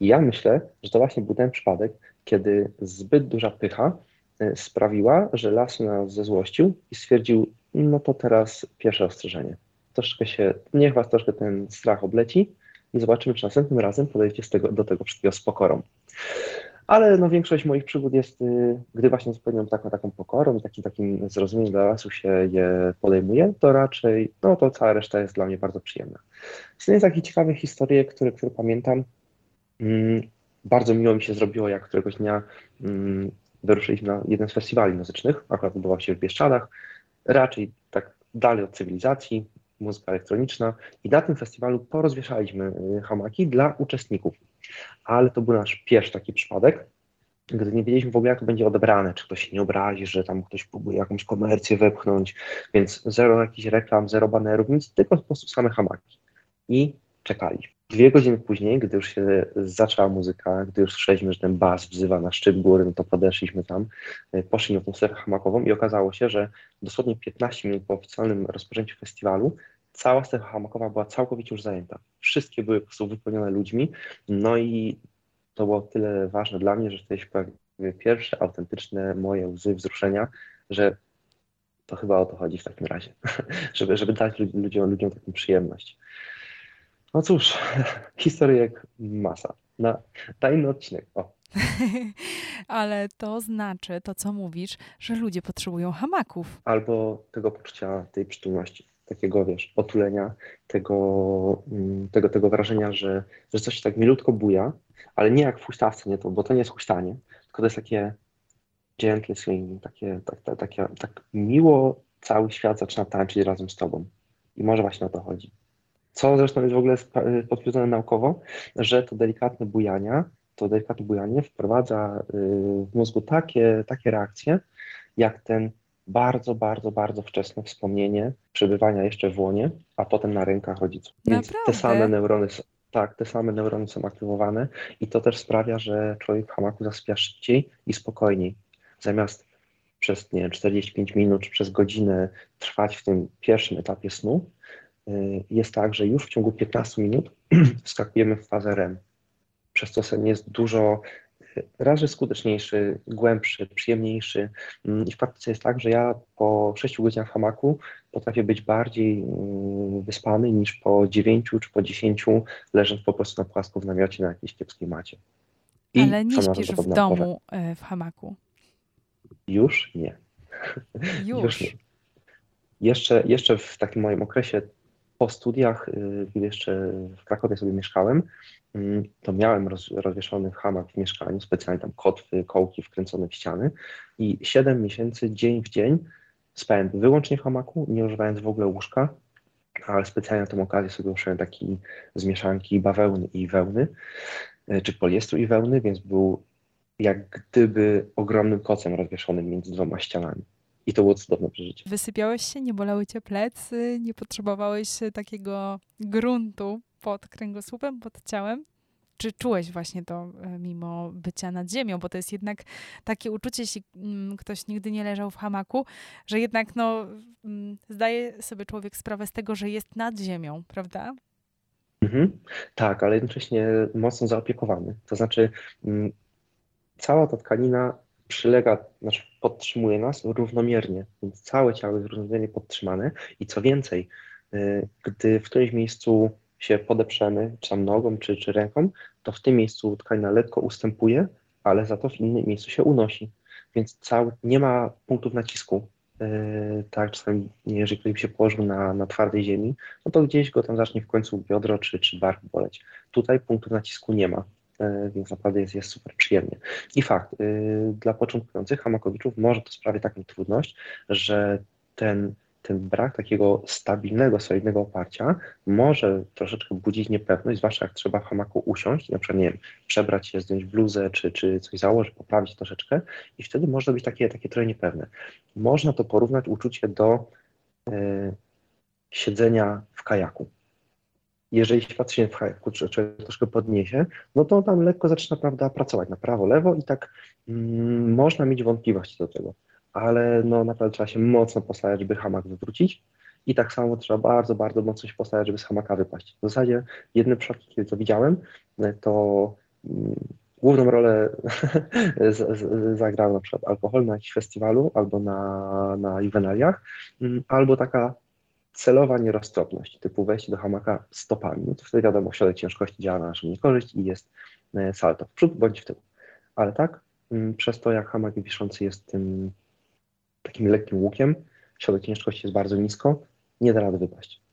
[SPEAKER 2] I ja myślę, że to właśnie był ten przypadek, kiedy zbyt duża pycha e, sprawiła, że las nas zezłościł i stwierdził, no to teraz pierwsze ostrzeżenie. Troszkę się, niech was troszkę ten strach obleci i zobaczymy, czy następnym razem podejdziecie z tego, do tego wszystkiego z pokorą. Ale no, większość moich przygód jest, y, gdy właśnie z pewną taką, taką pokorą, takim, takim zrozumieniem dla lasu się je podejmuje, to raczej, no to cała reszta jest dla mnie bardzo przyjemna. Są takie ciekawe historie, które, które pamiętam. Mm, bardzo miło mi się zrobiło, jak któregoś dnia mm, wyruszyliśmy na jeden z festiwali muzycznych, akurat odbywał się w Bieszczadach, raczej tak dalej od cywilizacji, muzyka elektroniczna i na tym festiwalu porozwieszaliśmy y, hamaki dla uczestników. Ale to był nasz pierwszy taki przypadek, gdy nie wiedzieliśmy w ogóle, jak to będzie odebrane, czy ktoś się nie obrazi, że tam ktoś próbuje jakąś komercję wepchnąć, więc zero jakichś reklam, zero banerów, nic, tylko po prostu same hamaki. I czekaliśmy. Dwie godziny później, gdy już się zaczęła muzyka, gdy już słyszeliśmy, że ten bas wzywa na szczyt góry, no to podeszliśmy tam, e, poszliśmy w tą strefę hamakową i okazało się, że dosłownie 15 minut po oficjalnym rozpoczęciu festiwalu cała strefa hamakowa była całkowicie już zajęta. Wszystkie były po prostu wypełnione ludźmi, no i to było tyle ważne dla mnie, że się pojawiły pierwsze autentyczne moje łzy wzruszenia, że to chyba o to chodzi w takim razie, żeby, żeby dać ludziom, ludziom taką przyjemność. No cóż, historyjek masa. Na, inny odcinek. O.
[SPEAKER 1] Ale to znaczy, to co mówisz, że ludzie potrzebują hamaków.
[SPEAKER 2] Albo tego poczucia tej przytulności, takiego, wiesz, otulenia, tego, mm, tego, tego wrażenia, że, że coś tak milutko buja, ale nie jak w huśtawce, nie to, bo to nie jest huśtanie, tylko to jest takie gentle swing, takie, tak, tak, takie, tak miło cały świat zaczyna tańczyć razem z tobą. I może właśnie o to chodzi co zresztą jest w ogóle potwierdzone naukowo, że to delikatne bujanie, to delikatne bujanie wprowadza y, w mózgu takie, takie reakcje, jak ten bardzo, bardzo, bardzo wczesne wspomnienie przebywania jeszcze w łonie, a potem na rękach rodziców. Więc te same neurony, Tak, te same neurony są aktywowane i to też sprawia, że człowiek w hamaku zasypia szybciej i spokojniej. Zamiast przez nie, 45 minut czy przez godzinę trwać w tym pierwszym etapie snu, y, jest tak, że już w ciągu 15 minut wskakujemy w fazę REM. Przez to sen jest dużo razy skuteczniejszy, głębszy, przyjemniejszy. Mm, I w praktyce jest tak, że ja po 6 godzinach hamaku potrafię być bardziej mm, wyspany niż po 9 czy po 10 leżąc po prostu na płasko w namiocie na jakiejś kiepskiej macie.
[SPEAKER 1] I Ale nie śpisz w domu e, w hamaku?
[SPEAKER 2] Już nie.
[SPEAKER 1] Już. Już nie.
[SPEAKER 2] Jeszcze, jeszcze w takim moim okresie po studiach, y, kiedy jeszcze w Krakowie sobie mieszkałem, mm, to miałem roz, rozwieszony hamak w mieszkaniu, specjalnie tam kotwy, kołki wkręcone w ściany i 7 miesięcy dzień w dzień spałem wyłącznie w hamaku, nie używając w ogóle łóżka, ale specjalnie na tę okazję sobie uszyłem taki z mieszanki bawełny i wełny, y, czy poliestru i wełny, więc był jak gdyby ogromnym kocem rozwieszonym między dwoma ścianami. I to było cudowne przeżycie.
[SPEAKER 1] Wysypiałeś się, nie bolały cię plecy, nie potrzebowałeś takiego gruntu pod kręgosłupem, pod ciałem? Czy czułeś właśnie to e, mimo bycia nad ziemią? Bo to jest jednak takie uczucie, jeśli mm, ktoś nigdy nie leżał w hamaku, że jednak no, mm, zdaje sobie człowiek sprawę z tego, że jest nad ziemią, prawda?
[SPEAKER 2] Mhm. Tak, ale jednocześnie mocno zaopiekowany. To znaczy, mm, cała ta tkanina przylega, znaczy podtrzymuje nas równomiernie, więc całe ciało jest równomiernie podtrzymane i co więcej, y, gdy w którymś miejscu się podeprzemy, czy tam nogą, czy, czy ręką, to w tym miejscu tkanina lekko ustępuje, ale za to w innym miejscu się unosi. Więc cały, nie ma punktów nacisku. Yy, tak, czasami jeżeli ktoś by się położył na, na twardej ziemi, no to gdzieś go tam zacznie w końcu biodro czy, czy bark boleć. Tutaj punktów nacisku nie ma. E, więc naprawdę jest, jest super przyjemnie. I fakt, y, dla początkujących hamakowiczów może to sprawić taką trudność, że ten, ten brak takiego stabilnego, solidnego oparcia może troszeczkę budzić niepewność, zwłaszcza jak trzeba w hamaku usiąść, na przykład, nie wiem, przebrać się, zdjąć bluzę, czy, czy coś założyć, poprawić troszeczkę i wtedy może być takie, takie trochę niepewne. Można to porównać uczucie do y, siedzenia w kajaku jeżeli się w hajku, czy troszkę podniesie, no to tam lekko zaczyna prawda, pracować na prawo, lewo i tak mm, można mieć wątpliwości do tego, ale no naprawdę trzeba się mocno postarać, żeby hamak wywrócić i tak samo trzeba bardzo, bardzo mocno się postarać, żeby z hamaka wypaść. W zasadzie jednym przypadku, kiedy to widziałem, to mm, główną rolę zagrał na przykład alkohol na jakimś festiwalu albo na, na juwenaliach, mm, albo taka celowa nieroztropność, typu wejście do hamaka stopami, no to wtedy wiadomo, środek ciężkości działa na naszą niekorzyść i jest e, salto w przód bądź w tył. Ale tak, mm, przez to jak hamak wiszący jest tym takim lekkim łukiem, środek ciężkości jest bardzo nisko, nie da rady wypaść.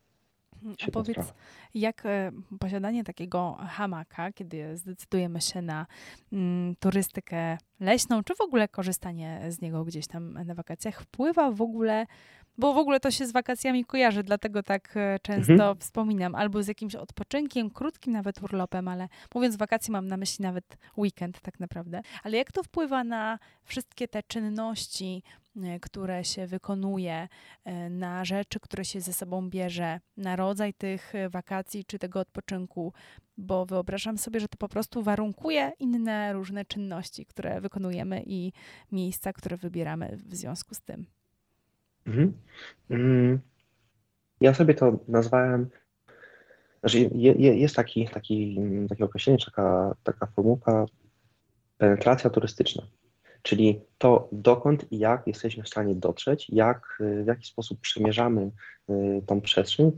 [SPEAKER 1] A powiedz, jak e, posiadanie takiego hamaka, kiedy zdecydujemy się na mm, turystykę leśną, czy w ogóle korzystanie z niego gdzieś tam na wakacjach, wpływa w ogóle bo w ogóle to się z wakacjami kojarzy, dlatego tak e, często mhm. wspominam, albo z jakimś odpoczynkiem, krótkim nawet urlopem, ale mówiąc wakacje mam na myśli nawet weekend tak naprawdę. Ale jak to wpływa na wszystkie te czynności, e, które się wykonuje, e, na rzeczy, które się ze sobą bierze, na rodzaj tych wakacji czy tego odpoczynku, bo wyobrażam sobie, że to po prostu warunkuje inne różne czynności, które wykonujemy i miejsca, które wybieramy w związku z tym. Mhm.
[SPEAKER 2] Mm. Ja sobie to nazwałem, znaczy jest taki, taki, takie określenie, taka, taka formułka penetracja turystyczna, czyli to dokąd i jak jesteśmy w stanie dotrzeć, jak, w jaki sposób przemierzamy y, tą przestrzeń,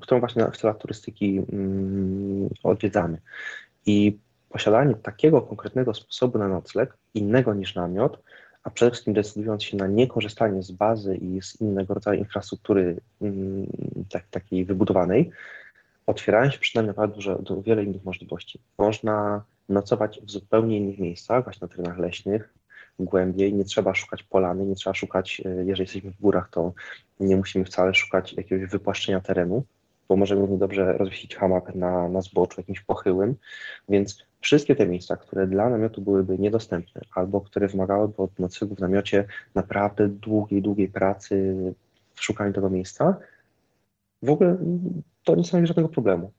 [SPEAKER 2] którą właśnie w celach turystyki mm, odwiedzamy. I posiadanie takiego konkretnego sposobu na nocleg, innego niż namiot, a przede wszystkim decydując się na niekorzystanie z bazy i z innego rodzaju infrastruktury mm, tak, takiej wybudowanej, otwierają się przynajmniej naprawdę dużo, wiele innych możliwości. Można nocować w zupełnie innych miejscach, właśnie na terenach leśnych, głębiej, nie trzeba szukać polany, nie trzeba szukać, e, jeżeli jesteśmy w górach, to nie musimy wcale szukać jakiegoś wypłaszczenia terenu, bo możemy równie dobrze rozwiesić hamak na, na zboczu jakimś pochyłym, więc wszystkie te miejsca, które dla namiotu byłyby niedostępne albo które wymagałyby od noclegu w namiocie naprawdę długiej, długiej pracy w szukaniu tego miejsca, w ogóle to nie stanowi żadnego problemu.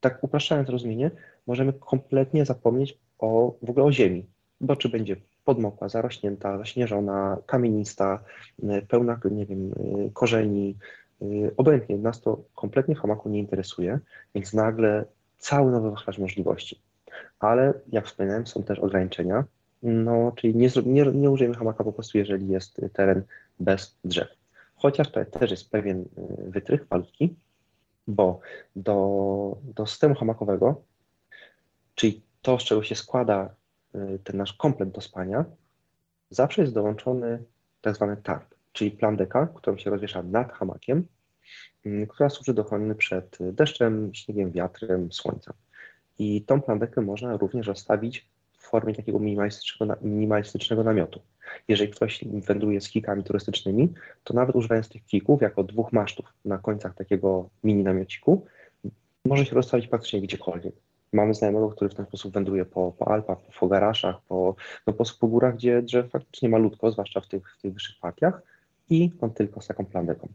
[SPEAKER 2] tak upraszczając rozumienie, możemy kompletnie zapomnieć o, w ogóle o ziemi, bo czy będzie podmokła, zarośnięta, zaśnieżona, kamienista, pełna, nie wiem, korzeni, obojętnie, nas to kompletnie w hamaku nie interesuje, więc nagle cały nowy wachlarz możliwości. Ale jak wspominałem, są też ograniczenia, no, czyli nie, nie, nie użyjemy hamaka po prostu, jeżeli jest teren bez drzew. Chociaż to też jest pewien wytrych, malutki, bo do, do systemu hamakowego, czyli to, z czego się składa y, ten nasz komplet do spania, zawsze jest dołączony tak zwany tarp, czyli plandeka, którą się rozwiesza nad hamakiem, y, która służy do ochrony przed deszczem, śniegiem, wiatrem, słońcem. I tą plandekę można również rozstawić w formie takiego minimalistycznego, minimalistycznego namiotu. Jeżeli ktoś wędruje z kikami turystycznymi, to nawet używając tych kików jako dwóch masztów na końcach takiego mini namiociku, może się rozstawić praktycznie gdziekolwiek. Mamy znajomego, który w ten sposób wędruje po, po Alpach, po Fogaraszach, po, no po, po górach, gdzie drzew faktycznie malutko, zwłaszcza w tych, w tych wyższych partiach i on tylko z taką plandeką.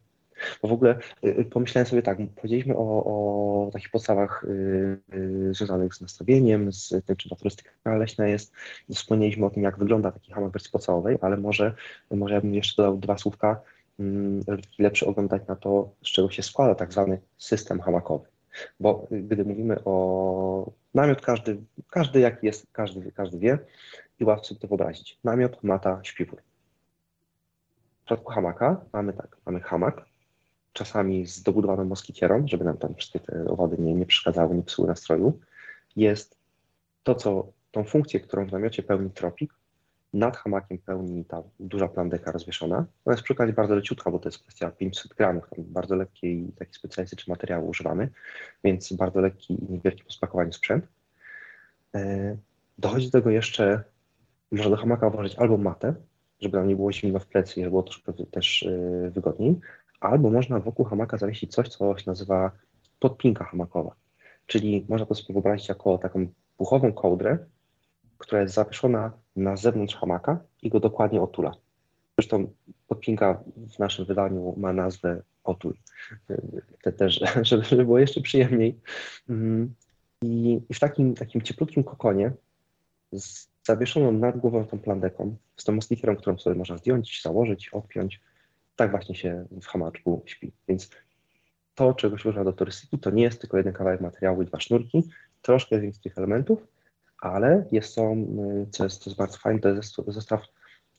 [SPEAKER 2] Bo w ogóle y, y, pomyślałem sobie tak, powiedzieliśmy o, o takich podstawach y, związanych z nastawieniem, z tym, czym ta turystyka leśna jest. Wspomnieliśmy o tym, jak wygląda taki hamak wersji podstawowej, ale może, może ja bym jeszcze dodał dwa słówka, żeby taki lepszy oglądać na to, z czego się składa tak zwany system hamakowy. Bo gdy mówimy o namiot, każdy, każdy jaki jest, każdy, każdy wie i łatwo sobie to wyobrazić. Namiot, mata, śpiwór. Przypadku hamaka mamy tak, mamy hamak, czasami z dobudowaną moskitierą, żeby nam tam wszystkie te owady nie, nie przeszkadzały, nie psuły nastroju, jest to, co tą funkcję, którą w namiocie pełni tropik, nad hamakiem pełni ta duża plandeka rozwieszona. Ona jest przy okazji bardzo leciutka, bo to jest kwestia 500 gramów, tam bardzo lekkiej, taki specjalistyczny materiał używamy, więc bardzo lekki i niewielki po spakowaniu sprzęt. E, dochodzi do tego jeszcze, można do hamaka włożyć albo matę, żeby nam nie było zimno w plecy i żeby było troszkę też e, wygodniej, albo można wokół hamaka zawiesić coś, co się nazywa podpinka hamakowa. Czyli można to sobie wyobrazić jako taką puchową kołdrę, która jest zawieszona na zewnątrz hamaka i go dokładnie otula. Zresztą podpinka w naszym wydaniu ma nazwę otul. Te też, żeby było jeszcze przyjemniej. Mm. I w takim, takim cieplutkim kokonie z zawieszoną nad głową tą plandeką, z tą moskitierą, którą sobie można zdjąć, założyć, odpiąć, tak właśnie się w hamaczku śpi. Więc to, czego się używa do turystyki, to nie jest tylko jeden kawałek materiału i dwa sznurki, troszkę więcej tych elementów, ale jest to, y, co jest, to jest bardzo fajne, to jest zestaw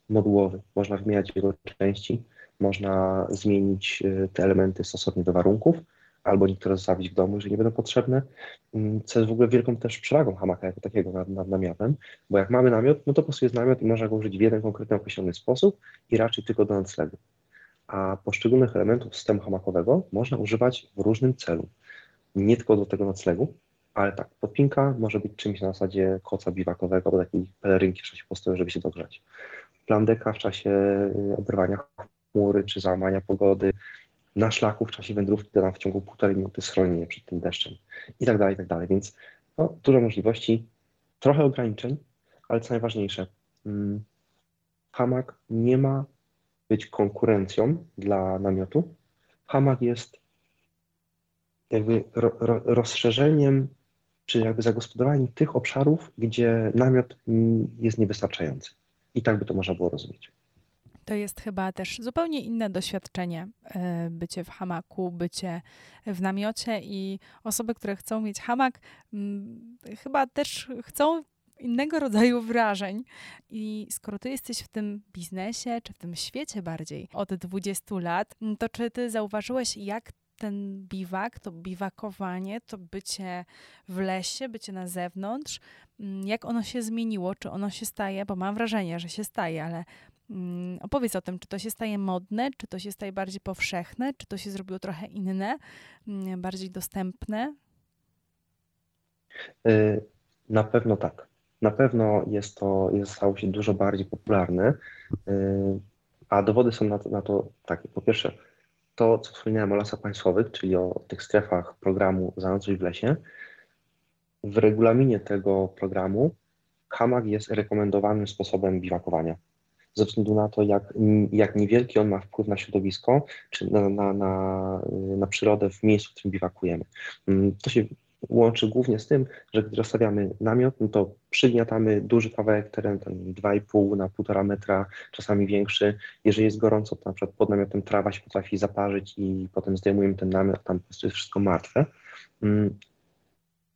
[SPEAKER 2] modułowy. Można wymieniać jego części, można zmienić y, te elementy stosownie do warunków, albo niektóre zostawić w domu, jeżeli nie będą potrzebne, mm, co jest w ogóle wielką też przewagą hamaka jako takiego nad, nad namiotem, bo jak mamy namiot, no to po prostu jest namiot i można go użyć w jeden konkretny określony sposób i raczej tylko do noclegu a poszczególnych elementów systemu hamakowego można używać w różnym celu. Nie tylko do tego noclegu, ale tak, podpinka może być czymś na zasadzie koca biwakowego, albo takiej pelerynki w czasie postoju, żeby się dogrzać. Plandeka w czasie y, obrywania chmury czy załamania pogody, na szlaku w czasie wędrówki to nam w ciągu półtorej minuty schronienie przed tym deszczem i tak dalej, i tak dalej. Więc no, dużo możliwości, trochę ograniczeń, ale co najważniejsze, hmm, hamak nie ma być konkurencją dla namiotu. Hamak jest jakby ro, ro, rozszerzeniem, czy jakby zagospodarowaniem tych obszarów, gdzie namiot jest niewystarczający. I tak by to można było rozumieć.
[SPEAKER 1] To jest chyba też zupełnie inne doświadczenie, e, bycie w hamaku, bycie w namiocie i osoby, które chcą mieć hamak, chyba też chcą innego rodzaju wrażeń. I skoro ty jesteś w tym biznesie, czy w tym świecie bardziej od 20 lat, to czy ty zauważyłeś, jak ten biwak, to biwakowanie, to bycie w lesie, bycie na zewnątrz, mm, jak ono się zmieniło, czy ono się staje, bo mam wrażenie, że się staje, ale mm, opowiedz o tym, czy to się staje modne, czy to się staje bardziej powszechne, czy to się zrobiło trochę inne, mm, bardziej dostępne?
[SPEAKER 2] Y, na pewno tak na pewno jest to, jest, stało się dużo bardziej popularne, y, a dowody są na to, na to takie. Po pierwsze, to, co wspomniałem o lasach państwowych, czyli o tych strefach programu Zanoczuj w lesie, w regulaminie tego programu hamak jest rekomendowanym sposobem biwakowania. Ze względu na to, jak, jak niewielki on ma wpływ na środowisko, czy na, na, na, na przyrodę w miejscu, w którym biwakujemy. Mm, to się łączy głównie z tym, że gdy rozstawiamy namiot, no to przygniatamy duży kawałek terenu, 2,5 na 1,5 metra, czasami większy. Jeżeli jest gorąco, to na przykład pod namiotem trawa się potrafi zaparzyć i potem zdejmujemy ten namiot, tam po prostu jest wszystko martwe.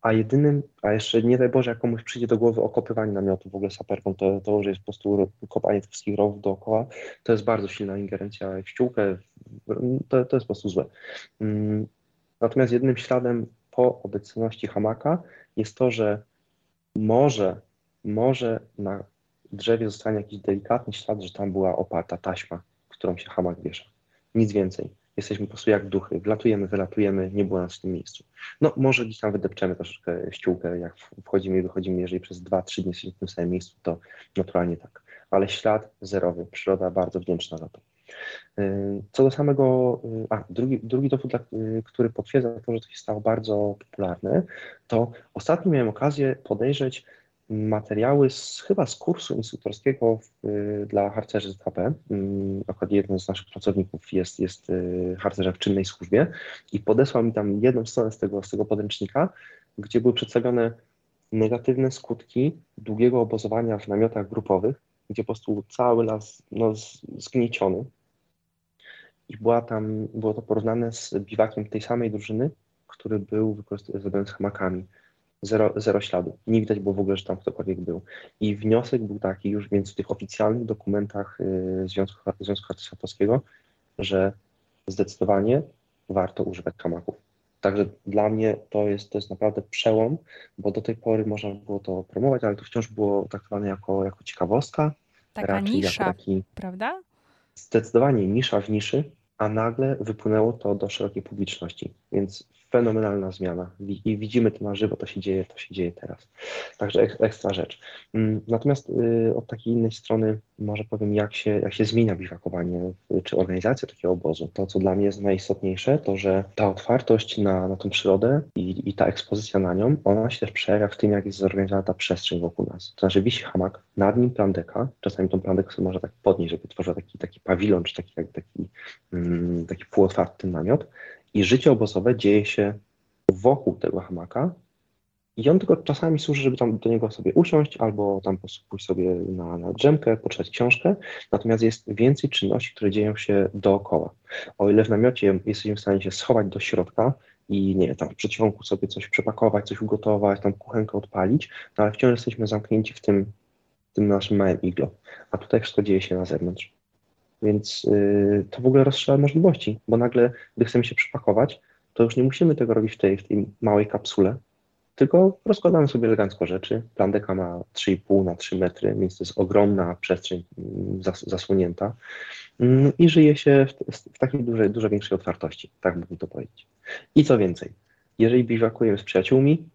[SPEAKER 2] A jedynym, a jeszcze nie daj Boże, jak komuś przyjdzie do głowy okopywanie namiotu w ogóle saperką, to, to że jest po prostu kopanie wszystkich rowów dookoła, to jest bardzo silna ingerencja w ściółkę, to, to jest po prostu złe. Mm, natomiast jednym śladem po obecności hamaka jest to, że może, może na drzewie zostanie jakiś delikatny ślad, że tam była oparta taśma, którą się hamak wiesza. Nic więcej. Jesteśmy po prostu jak duchy. Wlatujemy, wylatujemy, nie było nas w tym miejscu. No może gdzieś tam wydepczemy troszeczkę ściółkę, jak wchodzimy i wychodzimy. Jeżeli przez 2-3 dni jesteśmy w tym samym miejscu, to naturalnie tak. Ale ślad zerowy. Przyroda bardzo wdzięczna za to. Y, co do samego, y, a drugi, drugi dowód, y, który potwierdza to, że to się stało bardzo popularne, to ostatnio miałem okazję podejrzeć materiały z, chyba z kursu instruktorskiego w, dla harcerzy z HP. Mm, akurat jeden z naszych pracowników jest, jest harcerzem w czynnej służbie i podesłał mi tam jedną stronę z tego, z tego podręcznika, gdzie były przedstawione negatywne skutki długiego obozowania w namiotach grupowych, gdzie po prostu cały las no, zgnieciony, i była tam, było to porównane z biwakiem tej samej drużyny, który był wykorzystywany z hamakami. Zero, zero śladu. Nie widać było w ogóle, że tam ktokolwiek był. I wniosek był taki już więc w tych oficjalnych dokumentach y, Związku, Związku Harcerstwa że zdecydowanie warto używać hamaków. Także dla mnie to jest, to jest naprawdę przełom, bo do tej pory można było to promować, ale to wciąż było traktowane jako, jako ciekawostka.
[SPEAKER 1] Taka nisza, taki, prawda?
[SPEAKER 2] Zdecydowanie nisza w niszy, a nagle wypłynęło to do szerokiej publiczności. Więc fenomenalna zmiana i widzimy to na żywo, to się dzieje, to się dzieje teraz. Także ekstra rzecz. Mm, natomiast y, od takiej innej strony może powiem, jak się, jak się zmienia biwakowanie czy organizacja takiego obozu. To, co dla mnie jest najistotniejsze, to że ta otwartość na, na tą przyrodę i, i ta ekspozycja na nią, ona się też przejawia w tym, jak jest zorganizowana ta przestrzeń wokół nas. To znaczy wisi hamak, nad nim plandeka, czasami tą plandekę sobie można tak podnieść, żeby tworzyła taki, taki pawilon, czy taki, taki, mm, taki półotwarty namiot, i życie obozowe dzieje się wokół tego hamaka i on tylko czasami służy, żeby tam do niego sobie usiąść albo tam pójść sobie na, na drzemkę, poczytać książkę, natomiast jest więcej czynności, które dzieją się dookoła. O ile w namiocie jesteśmy w stanie się schować do środka i nie tam w przedsionku sobie coś przepakować, coś ugotować, tam kuchenkę odpalić, no ale wciąż jesteśmy zamknięci w tym, w tym naszym małym iglo, a tutaj wszystko dzieje się na zewnątrz. Więc y, to w ogóle rozszerza możliwości, bo nagle, gdy chcemy się przypakować, to już nie musimy tego robić w tej, w tej małej kapsule, tylko rozkładamy sobie elegancko rzeczy. Plandeka ma 3,5 na 3 metry, więc to jest ogromna przestrzeń mm, zas, zasłonięta mm, i żyje się w, w takiej dużej, dużo większej otwartości, tak mógłbym to powiedzieć. I co więcej, jeżeli biwakujemy z przyjaciółmi,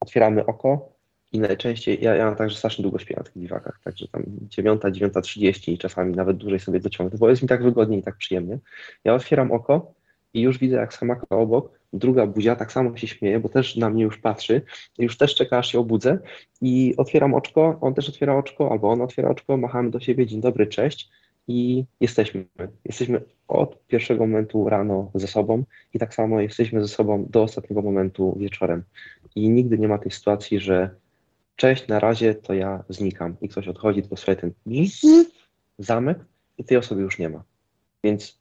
[SPEAKER 2] otwieramy oko, i najczęściej, ja, ja mam także strasznie długo śpię na tych biwakach, także tam 9, 9.30 i czasami nawet dłużej sobie dociągnę, bo jest mi tak wygodnie i tak przyjemnie. Ja otwieram oko i już widzę, jak samaka obok, druga buzia tak samo się śmieje, bo też na mnie już patrzy, już też czeka, aż się obudzę i otwieram oczko, on też otwiera oczko, albo on otwiera oczko, machamy do siebie, dzień dobry, cześć i jesteśmy. Jesteśmy od pierwszego momentu rano ze sobą i tak samo jesteśmy ze sobą do ostatniego momentu wieczorem. I nigdy nie ma tej sytuacji, że cześć, na razie to ja znikam i ktoś odchodzi, tylko słuchaj ten zamek i tej osoby już nie ma. Więc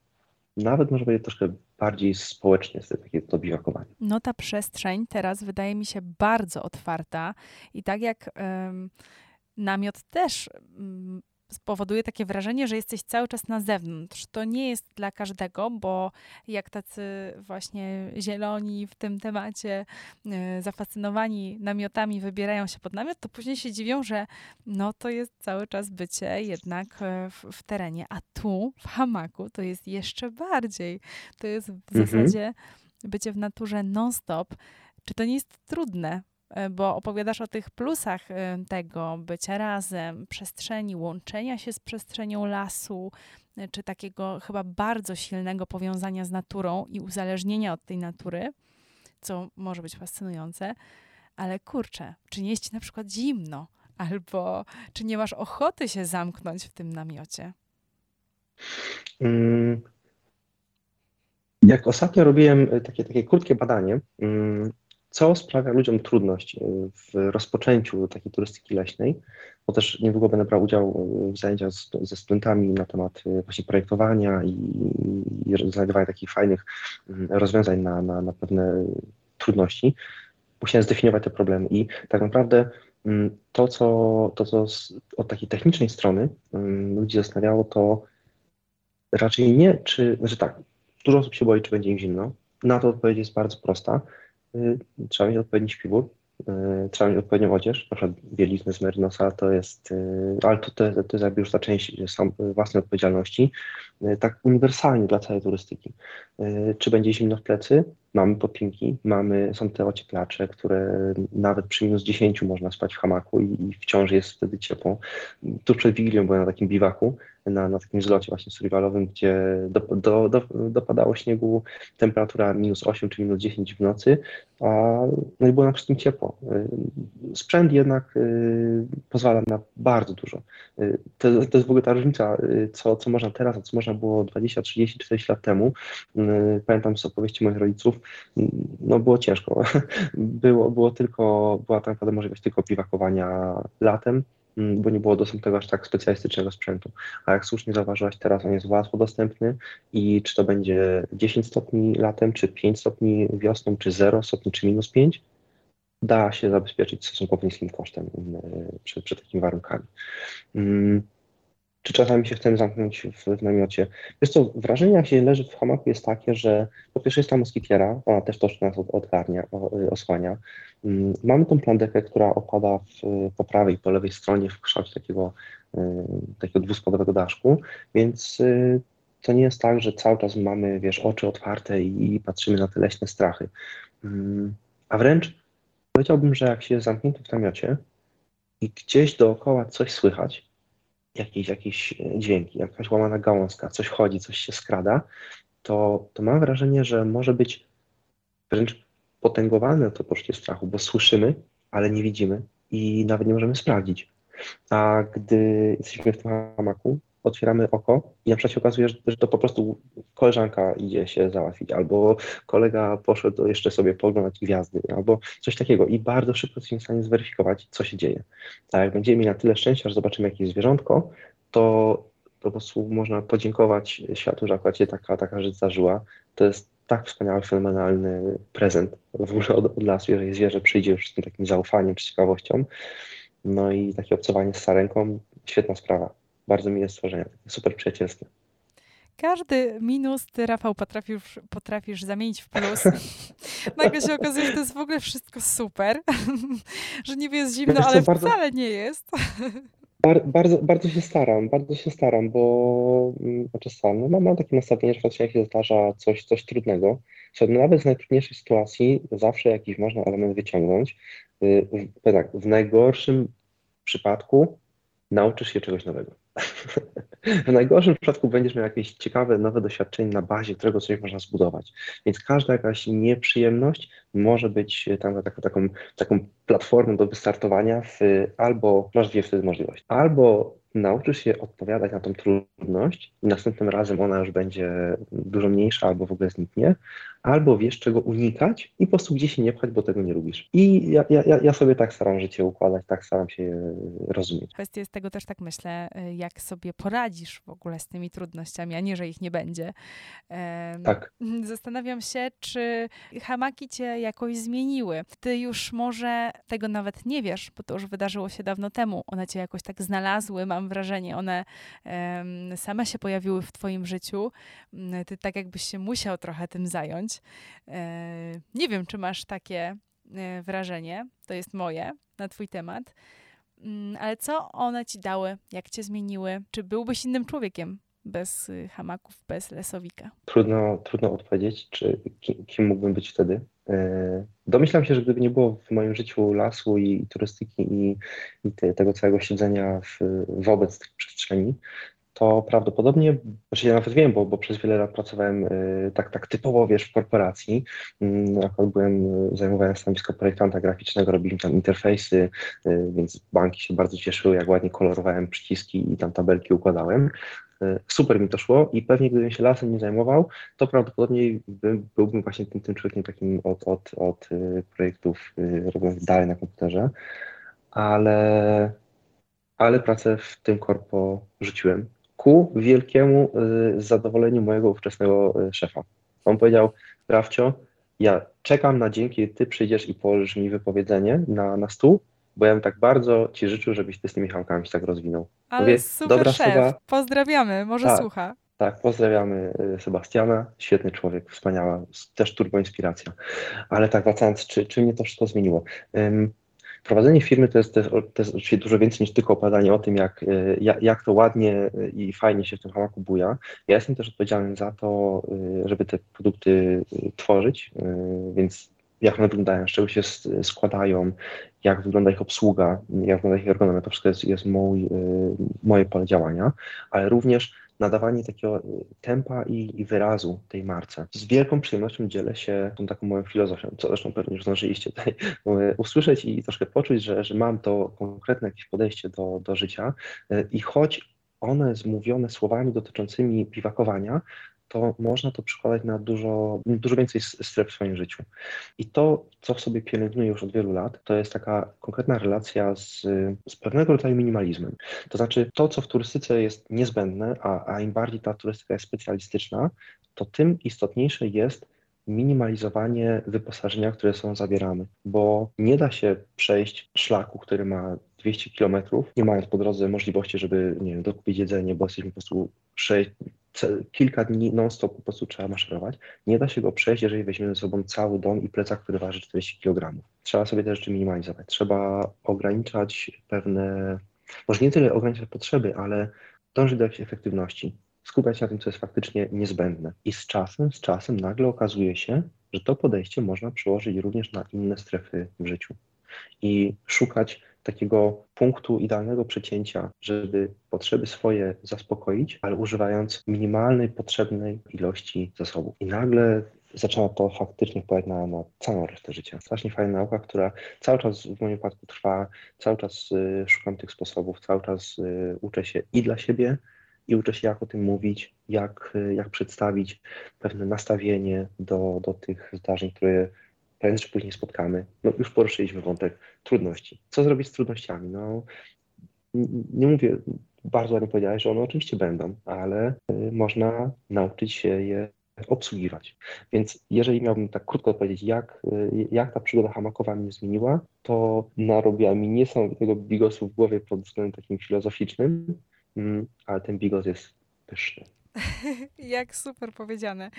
[SPEAKER 2] nawet może być troszkę bardziej społecznie jest takie to biwakowanie.
[SPEAKER 1] No ta przestrzeń teraz wydaje mi się bardzo otwarta i tak jak um, namiot też um, spowoduje takie wrażenie, że jesteś cały czas na zewnątrz. To nie jest dla każdego, bo jak tacy właśnie zieloni w tym temacie, e, zafascynowani namiotami, wybierają się pod namiot, to później się dziwią, że no to jest cały czas bycie jednak e, w, w terenie. A tu, w hamaku, to jest jeszcze bardziej. To jest w mhm. zasadzie bycie w naturze non-stop. Czy to nie jest trudne? E, bo opowiadasz o tych plusach e, tego bycia razem, przestrzeni, łączenia się z przestrzenią lasu, e, czy takiego chyba bardzo silnego powiązania z naturą i uzależnienia od tej natury, co może być fascynujące, ale kurczę, czy nie jest ci na przykład zimno, albo czy nie masz ochoty się zamknąć w tym namiocie? Mm.
[SPEAKER 2] Jak ostatnio robiłem takie, takie krótkie badanie, mm, co sprawia ludziom trudność w rozpoczęciu takiej turystyki leśnej, bo też niedługo będę brał udział w zajęciach z, ze studentami na temat właśnie projektowania i, i znajdowania takich fajnych mm, rozwiązań na, na, na pewne trudności. Musiałem zdefiniować te problemy i tak naprawdę mm, to, co, to, co od takiej technicznej strony mm, ludzi zastanawiało, to raczej nie, czy, znaczy tak, dużo osób się boi, czy będzie im zimno. Na to odpowiedź jest bardzo prosta. Y, trzeba mieć odpowiedni śpiwór, y, trzeba mieć odpowiednią odzież, na przykład bieliznę z Merinosa to jest, y, ale to, to, to jest jakby już ta część własnej odpowiedzialności, tak uniwersalnie dla całej turystyki. Czy będzie zimno w plecy? Mamy podpinki, mamy, są te ocieplacze, które nawet przy minus 10 można spać w hamaku i, i wciąż jest wtedy ciepło. Tuż przed Wigilią byłem na takim biwaku, na, na takim zlocie właśnie survivalowym, gdzie do, do, do, dopadało śniegu temperatura minus 8 czy minus 10 w nocy, a no i było na wszystkim ciepło. Y, sprzęt jednak y, pozwala na bardzo dużo. Y, to, to jest w ogóle ta różnica, co, co można teraz, a co można było 20, 30, 40 lat temu. Pamiętam z opowieści moich rodziców, no było ciężko. Było, było tylko, była tak naprawdę możliwość tylko piwakowania latem, bo nie było dostępnego aż tak specjalistycznego sprzętu. A jak słusznie zauważyłaś, teraz on jest łatwo dostępny i czy to będzie 10 stopni latem, czy 5 stopni wiosną, czy 0 stopni, czy minus 5, da się zabezpieczyć stosunkowo niskim kosztem mm, przed, przed takimi warunkami. Mm, czy czasami się chcemy zamknąć w, w namiocie. Wiesz co, wrażenie jak się leży w hamaku jest takie, że po pierwsze jest ta moskitiera, ona też troszkę nas odgarnia, osłania. Mm, mamy tą plandekę, która opada w, po prawej i po lewej stronie w kształcie takiego, y, takiego dwuspadowego daszku, więc y, to nie jest tak, że cały czas mamy, wiesz, oczy otwarte i patrzymy na te leśne strachy. Mm, a wręcz powiedziałbym, że jak się zamknięty w namiocie i gdzieś dookoła coś słychać, jakieś, jakieś e, dźwięki, jakaś łamana gałązka, coś chodzi, coś się skrada, to, to mam wrażenie, że może być wręcz potęgowane to poczucie strachu, bo słyszymy, ale nie widzimy i nawet nie możemy sprawdzić. A gdy jesteśmy w tym hamaku, otwieramy oko i na przykład się okazuje, że to po prostu koleżanka idzie się załatwić, albo kolega poszedł jeszcze sobie poglądać gwiazdy, albo coś takiego i bardzo szybko jesteśmy w stanie zweryfikować, co się dzieje. A jak będziemy mieli na tyle szczęścia, że zobaczymy jakieś zwierzątko, to, po prostu można podziękować światu, że akurat się taka, taka rzecz zdarzyła. To jest tak wspaniały, fenomenalny prezent w ogóle od, od lasu, jeżeli zwierzę przyjdzie już z tym takim zaufaniem czy ciekawością. No i takie obcowanie z sarenką, świetna sprawa bardzo miłe stworzenia, super przyjacielskie.
[SPEAKER 1] Każdy minus ty, Rafał, potrafisz, potrafisz zamienić w plus. Nagle się okazuje, że to jest w ogóle wszystko super, że niby jest zimno, ale bardzo, wcale nie jest.
[SPEAKER 2] Bar, bardzo, bardzo się staram, bardzo się staram, bo mm, znaczy sam, no mam, mam takie nastawienie, że faktycznie jak się zdarza coś, coś trudnego, to nawet z najtrudniejszej sytuacji zawsze jakiś można element wyciągnąć. Y, w, tak, w najgorszym przypadku nauczysz się czegoś nowego. W najgorszym przypadku będziesz miał jakieś ciekawe, nowe doświadczenie na bazie którego coś można zbudować. Więc każda jakaś nieprzyjemność może być tam taką, taką, taką platformą do wystartowania w, albo masz dwie wtedy możliwości. Albo nauczysz się odpowiadać na tą trudność i następnym razem ona już będzie dużo mniejsza albo w ogóle zniknie, albo wiesz czego unikać i po prostu gdzieś się nie pchać, bo tego nie lubisz. I ja, ja, ja sobie tak staram życie układać, tak staram się rozumieć.
[SPEAKER 1] Kwestia jest tego też tak myślę, jak sobie poradzisz w ogóle z tymi trudnościami, a nie, że ich nie będzie.
[SPEAKER 2] Tak.
[SPEAKER 1] Zastanawiam się, czy hamaki cię jakoś zmieniły. Ty już może tego nawet nie wiesz, bo to już wydarzyło się dawno temu. One cię jakoś tak znalazły, mam wrażenie, one same się pojawiły w twoim życiu. Ty tak jakbyś się musiał trochę tym zająć. E, nie wiem, czy masz takie e, wrażenie, to jest moje, na Twój temat, mm, ale co one Ci dały, jak Cię zmieniły? Czy byłbyś innym człowiekiem bez y, hamaków, bez lesowika?
[SPEAKER 2] Trudno, trudno odpowiedzieć, czy kim, kim mógłbym być wtedy. E, domyślam się, że gdyby nie było w moim życiu lasu i, i turystyki i, i te, tego całego siedzenia w, wobec tych przestrzeni, to prawdopodobnie, znaczy ja nawet wiem, bo, bo przez wiele lat pracowałem y, tak, tak typowo, wiesz, w korporacji. Y, akurat byłem, zajmowałem stanowisko projektanta graficznego, robiliśmy tam interfejsy, y, więc banki się bardzo cieszyły, jak ładnie kolorowałem przyciski i tam tabelki układałem. super mi to szło i pewnie gdybym się lasem nie zajmował, to prawdopodobnie byłbym właśnie tym, tym człowiekiem takim od, od, od projektów robionych dalej na komputerze, ale, ale pracę w tym korpo rzuciłem ku wielkiemu zadowoleniu mojego ówczesnego szefa. On powiedział, Rafcio, ja czekam na dzień, kiedy ty przyjdziesz i położysz mi wypowiedzenie na, na stół, bo ja bym tak bardzo ci życzył, żebyś ty z tymi Michałkami się tak rozwinął.
[SPEAKER 1] Ale Mówię, super dobra szef, Seba. pozdrawiamy, może tak, słucha.
[SPEAKER 2] Tak, pozdrawiamy y, Sebastiana, świetny człowiek, wspaniała, też turbo inspiracja. Ale tak wracając, czy, czy mnie to wszystko zmieniło? Um, Prowadzenie firmy to jest, jest, to jest oczywiście dużo więcej niż tylko opowiadanie o tym, jak, y, jak, to ładnie i fajnie się w tym hamaku buja. Ja jestem też odpowiedzialny za to, y, żeby te produkty tworzyć, więc jak one wyglądają, z czego się składają, jak wygląda ich obsługa, jak wygląda ich ergonomia, to wszystko jest, jest mój, moje pole działania, ale również nadawanie takiego y, tempa i, i, wyrazu tej marce. Z wielką przyjemnością dzielę się tą taką moją filozofią, co zresztą pewnie już zdążyliście tutaj y, usłyszeć i troszkę poczuć, że, że mam to konkretne jakieś podejście do, do życia i choć one zmówione słowami dotyczącymi piwakowania, to można to przekładać na dużo, dużo więcej stref w swoim życiu. I to, co w sobie pielęgnuję już od wielu lat, to jest taka konkretna relacja z, z pewnego rodzaju minimalizmem. To znaczy, to, co w turystyce jest niezbędne, a, a im bardziej ta turystyka jest specjalistyczna, to tym istotniejsze jest minimalizowanie wyposażenia, które są zabierane, bo nie da się przejść szlaku, który ma 200 km, nie mając po drodze możliwości, żeby nie wiem, dokupić jedzenie, bo jesteśmy po prostu kilka dni non-stop po prostu trzeba maszerować. Nie da się go przejść, jeżeli weźmiemy ze sobą cały dom i plecak, który waży 40 kg. Trzeba sobie te rzeczy minimalizować. Trzeba ograniczać pewne, może nie tyle ograniczać potrzeby, ale dążyć do jakiejś efektywności. Skupiać się na tym, co jest faktycznie niezbędne. I z czasem, z czasem nagle okazuje się, że to podejście można przełożyć również na inne strefy w życiu. I szukać takiego punktu idealnego przecięcia, żeby potrzeby swoje zaspokoić, ale używając minimalnej potrzebnej ilości zasobów. I nagle zaczęła to faktycznie wpływać na, na całą resztę życia. Strasznie fajna nauka, która cały czas w moim wypadku trwa, cały czas y, szukam tych sposobów, cały czas y, uczę się i dla siebie, i uczę się, jak o tym mówić, jak, y, jak przedstawić pewne nastawienie do, do tych zdarzeń, które prędzej czy później spotkamy. No, już poruszyliśmy wątek trudności. Co zrobić z trudnościami? No, nie mówię, bardzo ładnie powiedziałeś, że one oczywiście będą, ale y, można nauczyć się je obsługiwać. Więc jeżeli miałbym tak krótko odpowiedzieć, jak, y, jak ta przygoda hamakowa mnie zmieniła, to narobiła mi niesamowitego bigosu w głowie pod względem takim filozoficznym, mm, ale ten bigos jest pyszny.
[SPEAKER 1] Jak super powiedziane.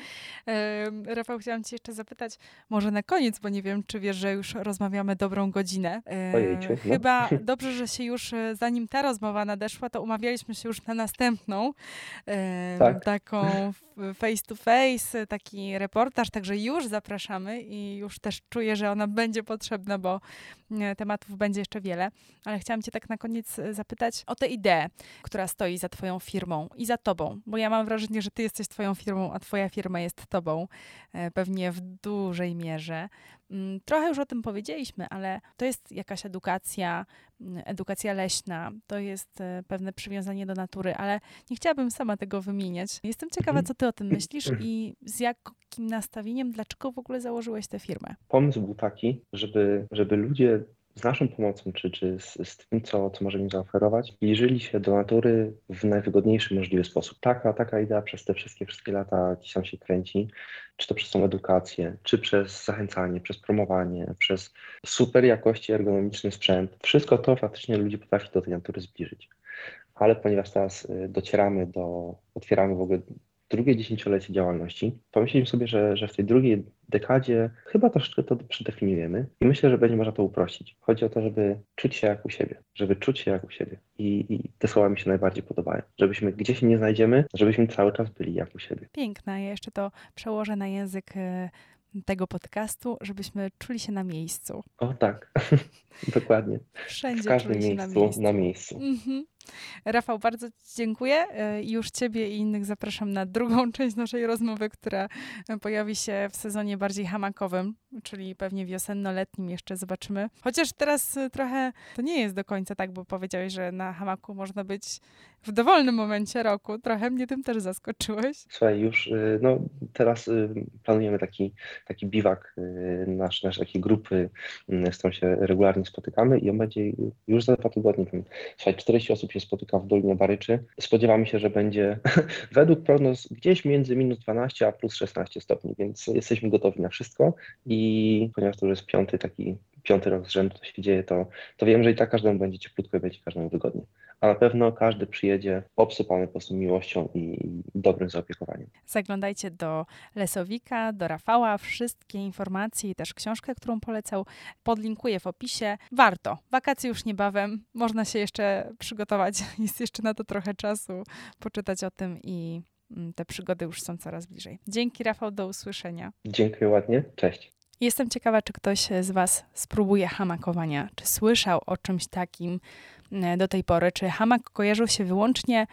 [SPEAKER 1] Rafał, chciałam Cię jeszcze zapytać, może na koniec, bo nie wiem, czy wiesz, że już rozmawiamy dobrą godzinę.
[SPEAKER 2] Ojejciu, no.
[SPEAKER 1] Chyba dobrze, że się już, e, zanim ta rozmowa nadeszła, to umawialiśmy się już na następną, tak. taką face to face, taki reportaż, także już zapraszamy i już też czuję, że ona będzie potrzebna, bo e, tematów będzie jeszcze wiele. Ale chciałam Cię tak na koniec e, zapytać o tę ideę, która stoi za Twoją firmą i za Tobą, bo ja mam wrażenie, że Ty jesteś Twoją firmą, a Twoja firma jest Tobą, e, pewnie w dużej mierze. Mm, trochę już o tym powiedzieliśmy, ale to jest jakaś edukacja, mm, edukacja leśna, to jest e, pewne przywiązanie do natury, ale nie chciałabym sama tego wymieniać. Jestem ciekawa, co ty o tym myślisz i z jakim nastawieniem, dlaczego w ogóle założyłeś tę firmę?
[SPEAKER 2] Pomysł był taki, żeby, żeby ludzie z naszą pomocą, czy, czy z, z, tym, co, co możemy im zaoferować, zbliżyli się do natury w najwygodniejszy możliwy sposób. Taka, taka idea przez te wszystkie, wszystkie lata gdzieś tam się kręci, czy to przez tą edukację, czy przez zachęcanie, przez promowanie, przez super jakości ergonomiczny sprzęt. Wszystko to faktycznie ludzi potrafi do tej natury zbliżyć. Ale ponieważ teraz y, docieramy do, otwieramy w ogóle drugie dziesięciolecie działalności, pomyśleliśmy sobie, że, że w tej drugiej dekadzie chyba troszeczkę to przedefiniujemy i myślę, że będzie można to uprościć. Chodzi o to, żeby czuć się jak u siebie, żeby czuć się jak u siebie. I, I, te słowa mi się najbardziej podobają. Żebyśmy gdzie się nie znajdziemy, żebyśmy cały czas byli jak u siebie.
[SPEAKER 1] Piękna. Ja jeszcze to przełożę na język e, tego podcastu, żebyśmy czuli się na miejscu.
[SPEAKER 2] O tak, dokładnie.
[SPEAKER 1] Wszędzie
[SPEAKER 2] w każdym miejscu, na miejscu. Na miejscu. Mhm.
[SPEAKER 1] Rafał, bardzo Ci dziękuję e, już Ciebie i innych zapraszam na drugą część naszej rozmowy, która pojawi się w sezonie bardziej hamakowym, czyli pewnie wiosenno-letnim jeszcze zobaczymy. Chociaż teraz e, trochę to nie jest do końca tak, bo powiedziałeś, że na hamaku można być w dowolnym momencie roku. Trochę mnie tym też zaskoczyłeś.
[SPEAKER 2] Słuchaj, już y, no, teraz planujemy taki, taki biwak, nasz, nasz takiej grupy, z którą się regularnie spotykamy i on będzie już za dwa tygodnie. Słuchaj, 40 osób się spotyka w Dolinie Baryczy. Spodziewamy się, że będzie według prognoz gdzieś między minus 12 a plus 16 stopni, więc jesteśmy gotowi na wszystko i ponieważ to już jest piąty taki piąty rok z rzędu to się dzieje, to, to wiem, że i tak każdemu będzie cieplutko i będzie każdemu wygodnie. A na pewno każdy przyjedzie obsypany po prostu miłością i, dobrym zaopiekowaniem.
[SPEAKER 1] Zaglądajcie do Lesowika, do Rafała. Wszystkie informacje i też książkę, którą polecał, podlinkuję w opisie. Warto. Wakacje już niebawem. Można się jeszcze przygotować. Jest jeszcze na to trochę czasu. Poczytać o tym i mm, te przygody już są coraz bliżej. Dzięki Rafał, do usłyszenia.
[SPEAKER 2] Dziękuję ładnie. Cześć.
[SPEAKER 1] Jestem ciekawa, czy ktoś z Was spróbuje hamakowania, czy słyszał o czymś takim do tej pory, czy hamak kojarzył się wyłącznie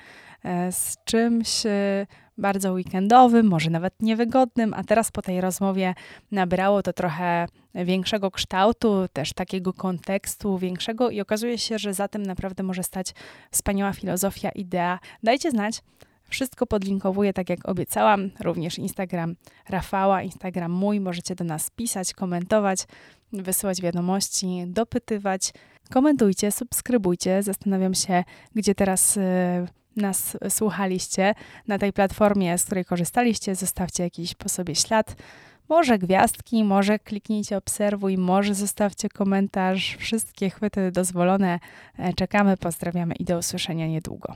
[SPEAKER 1] e, z czymś e, bardzo weekendowym, może nawet niewygodnym, a teraz po tej rozmowie nabrało to trochę większego kształtu, też takiego kontekstu większego i okazuje się, że za tym naprawdę może stać wspaniała filozofia, idea. Dajcie znać, wszystko podlinkowuję, tak jak obiecałam, również Instagram Rafała, Instagram mój. Możecie do nas pisać, komentować, wysyłać wiadomości, dopytywać. Komentujcie, subskrybujcie. Zastanawiam się, gdzie teraz y, nas słuchaliście. Na tej platformie, z której korzystaliście, zostawcie jakiś po sobie ślad. Może gwiazdki, może kliknijcie obserwuj, może zostawcie komentarz. Wszystkie chwyty dozwolone. E, czekamy, pozdrawiamy i do usłyszenia niedługo.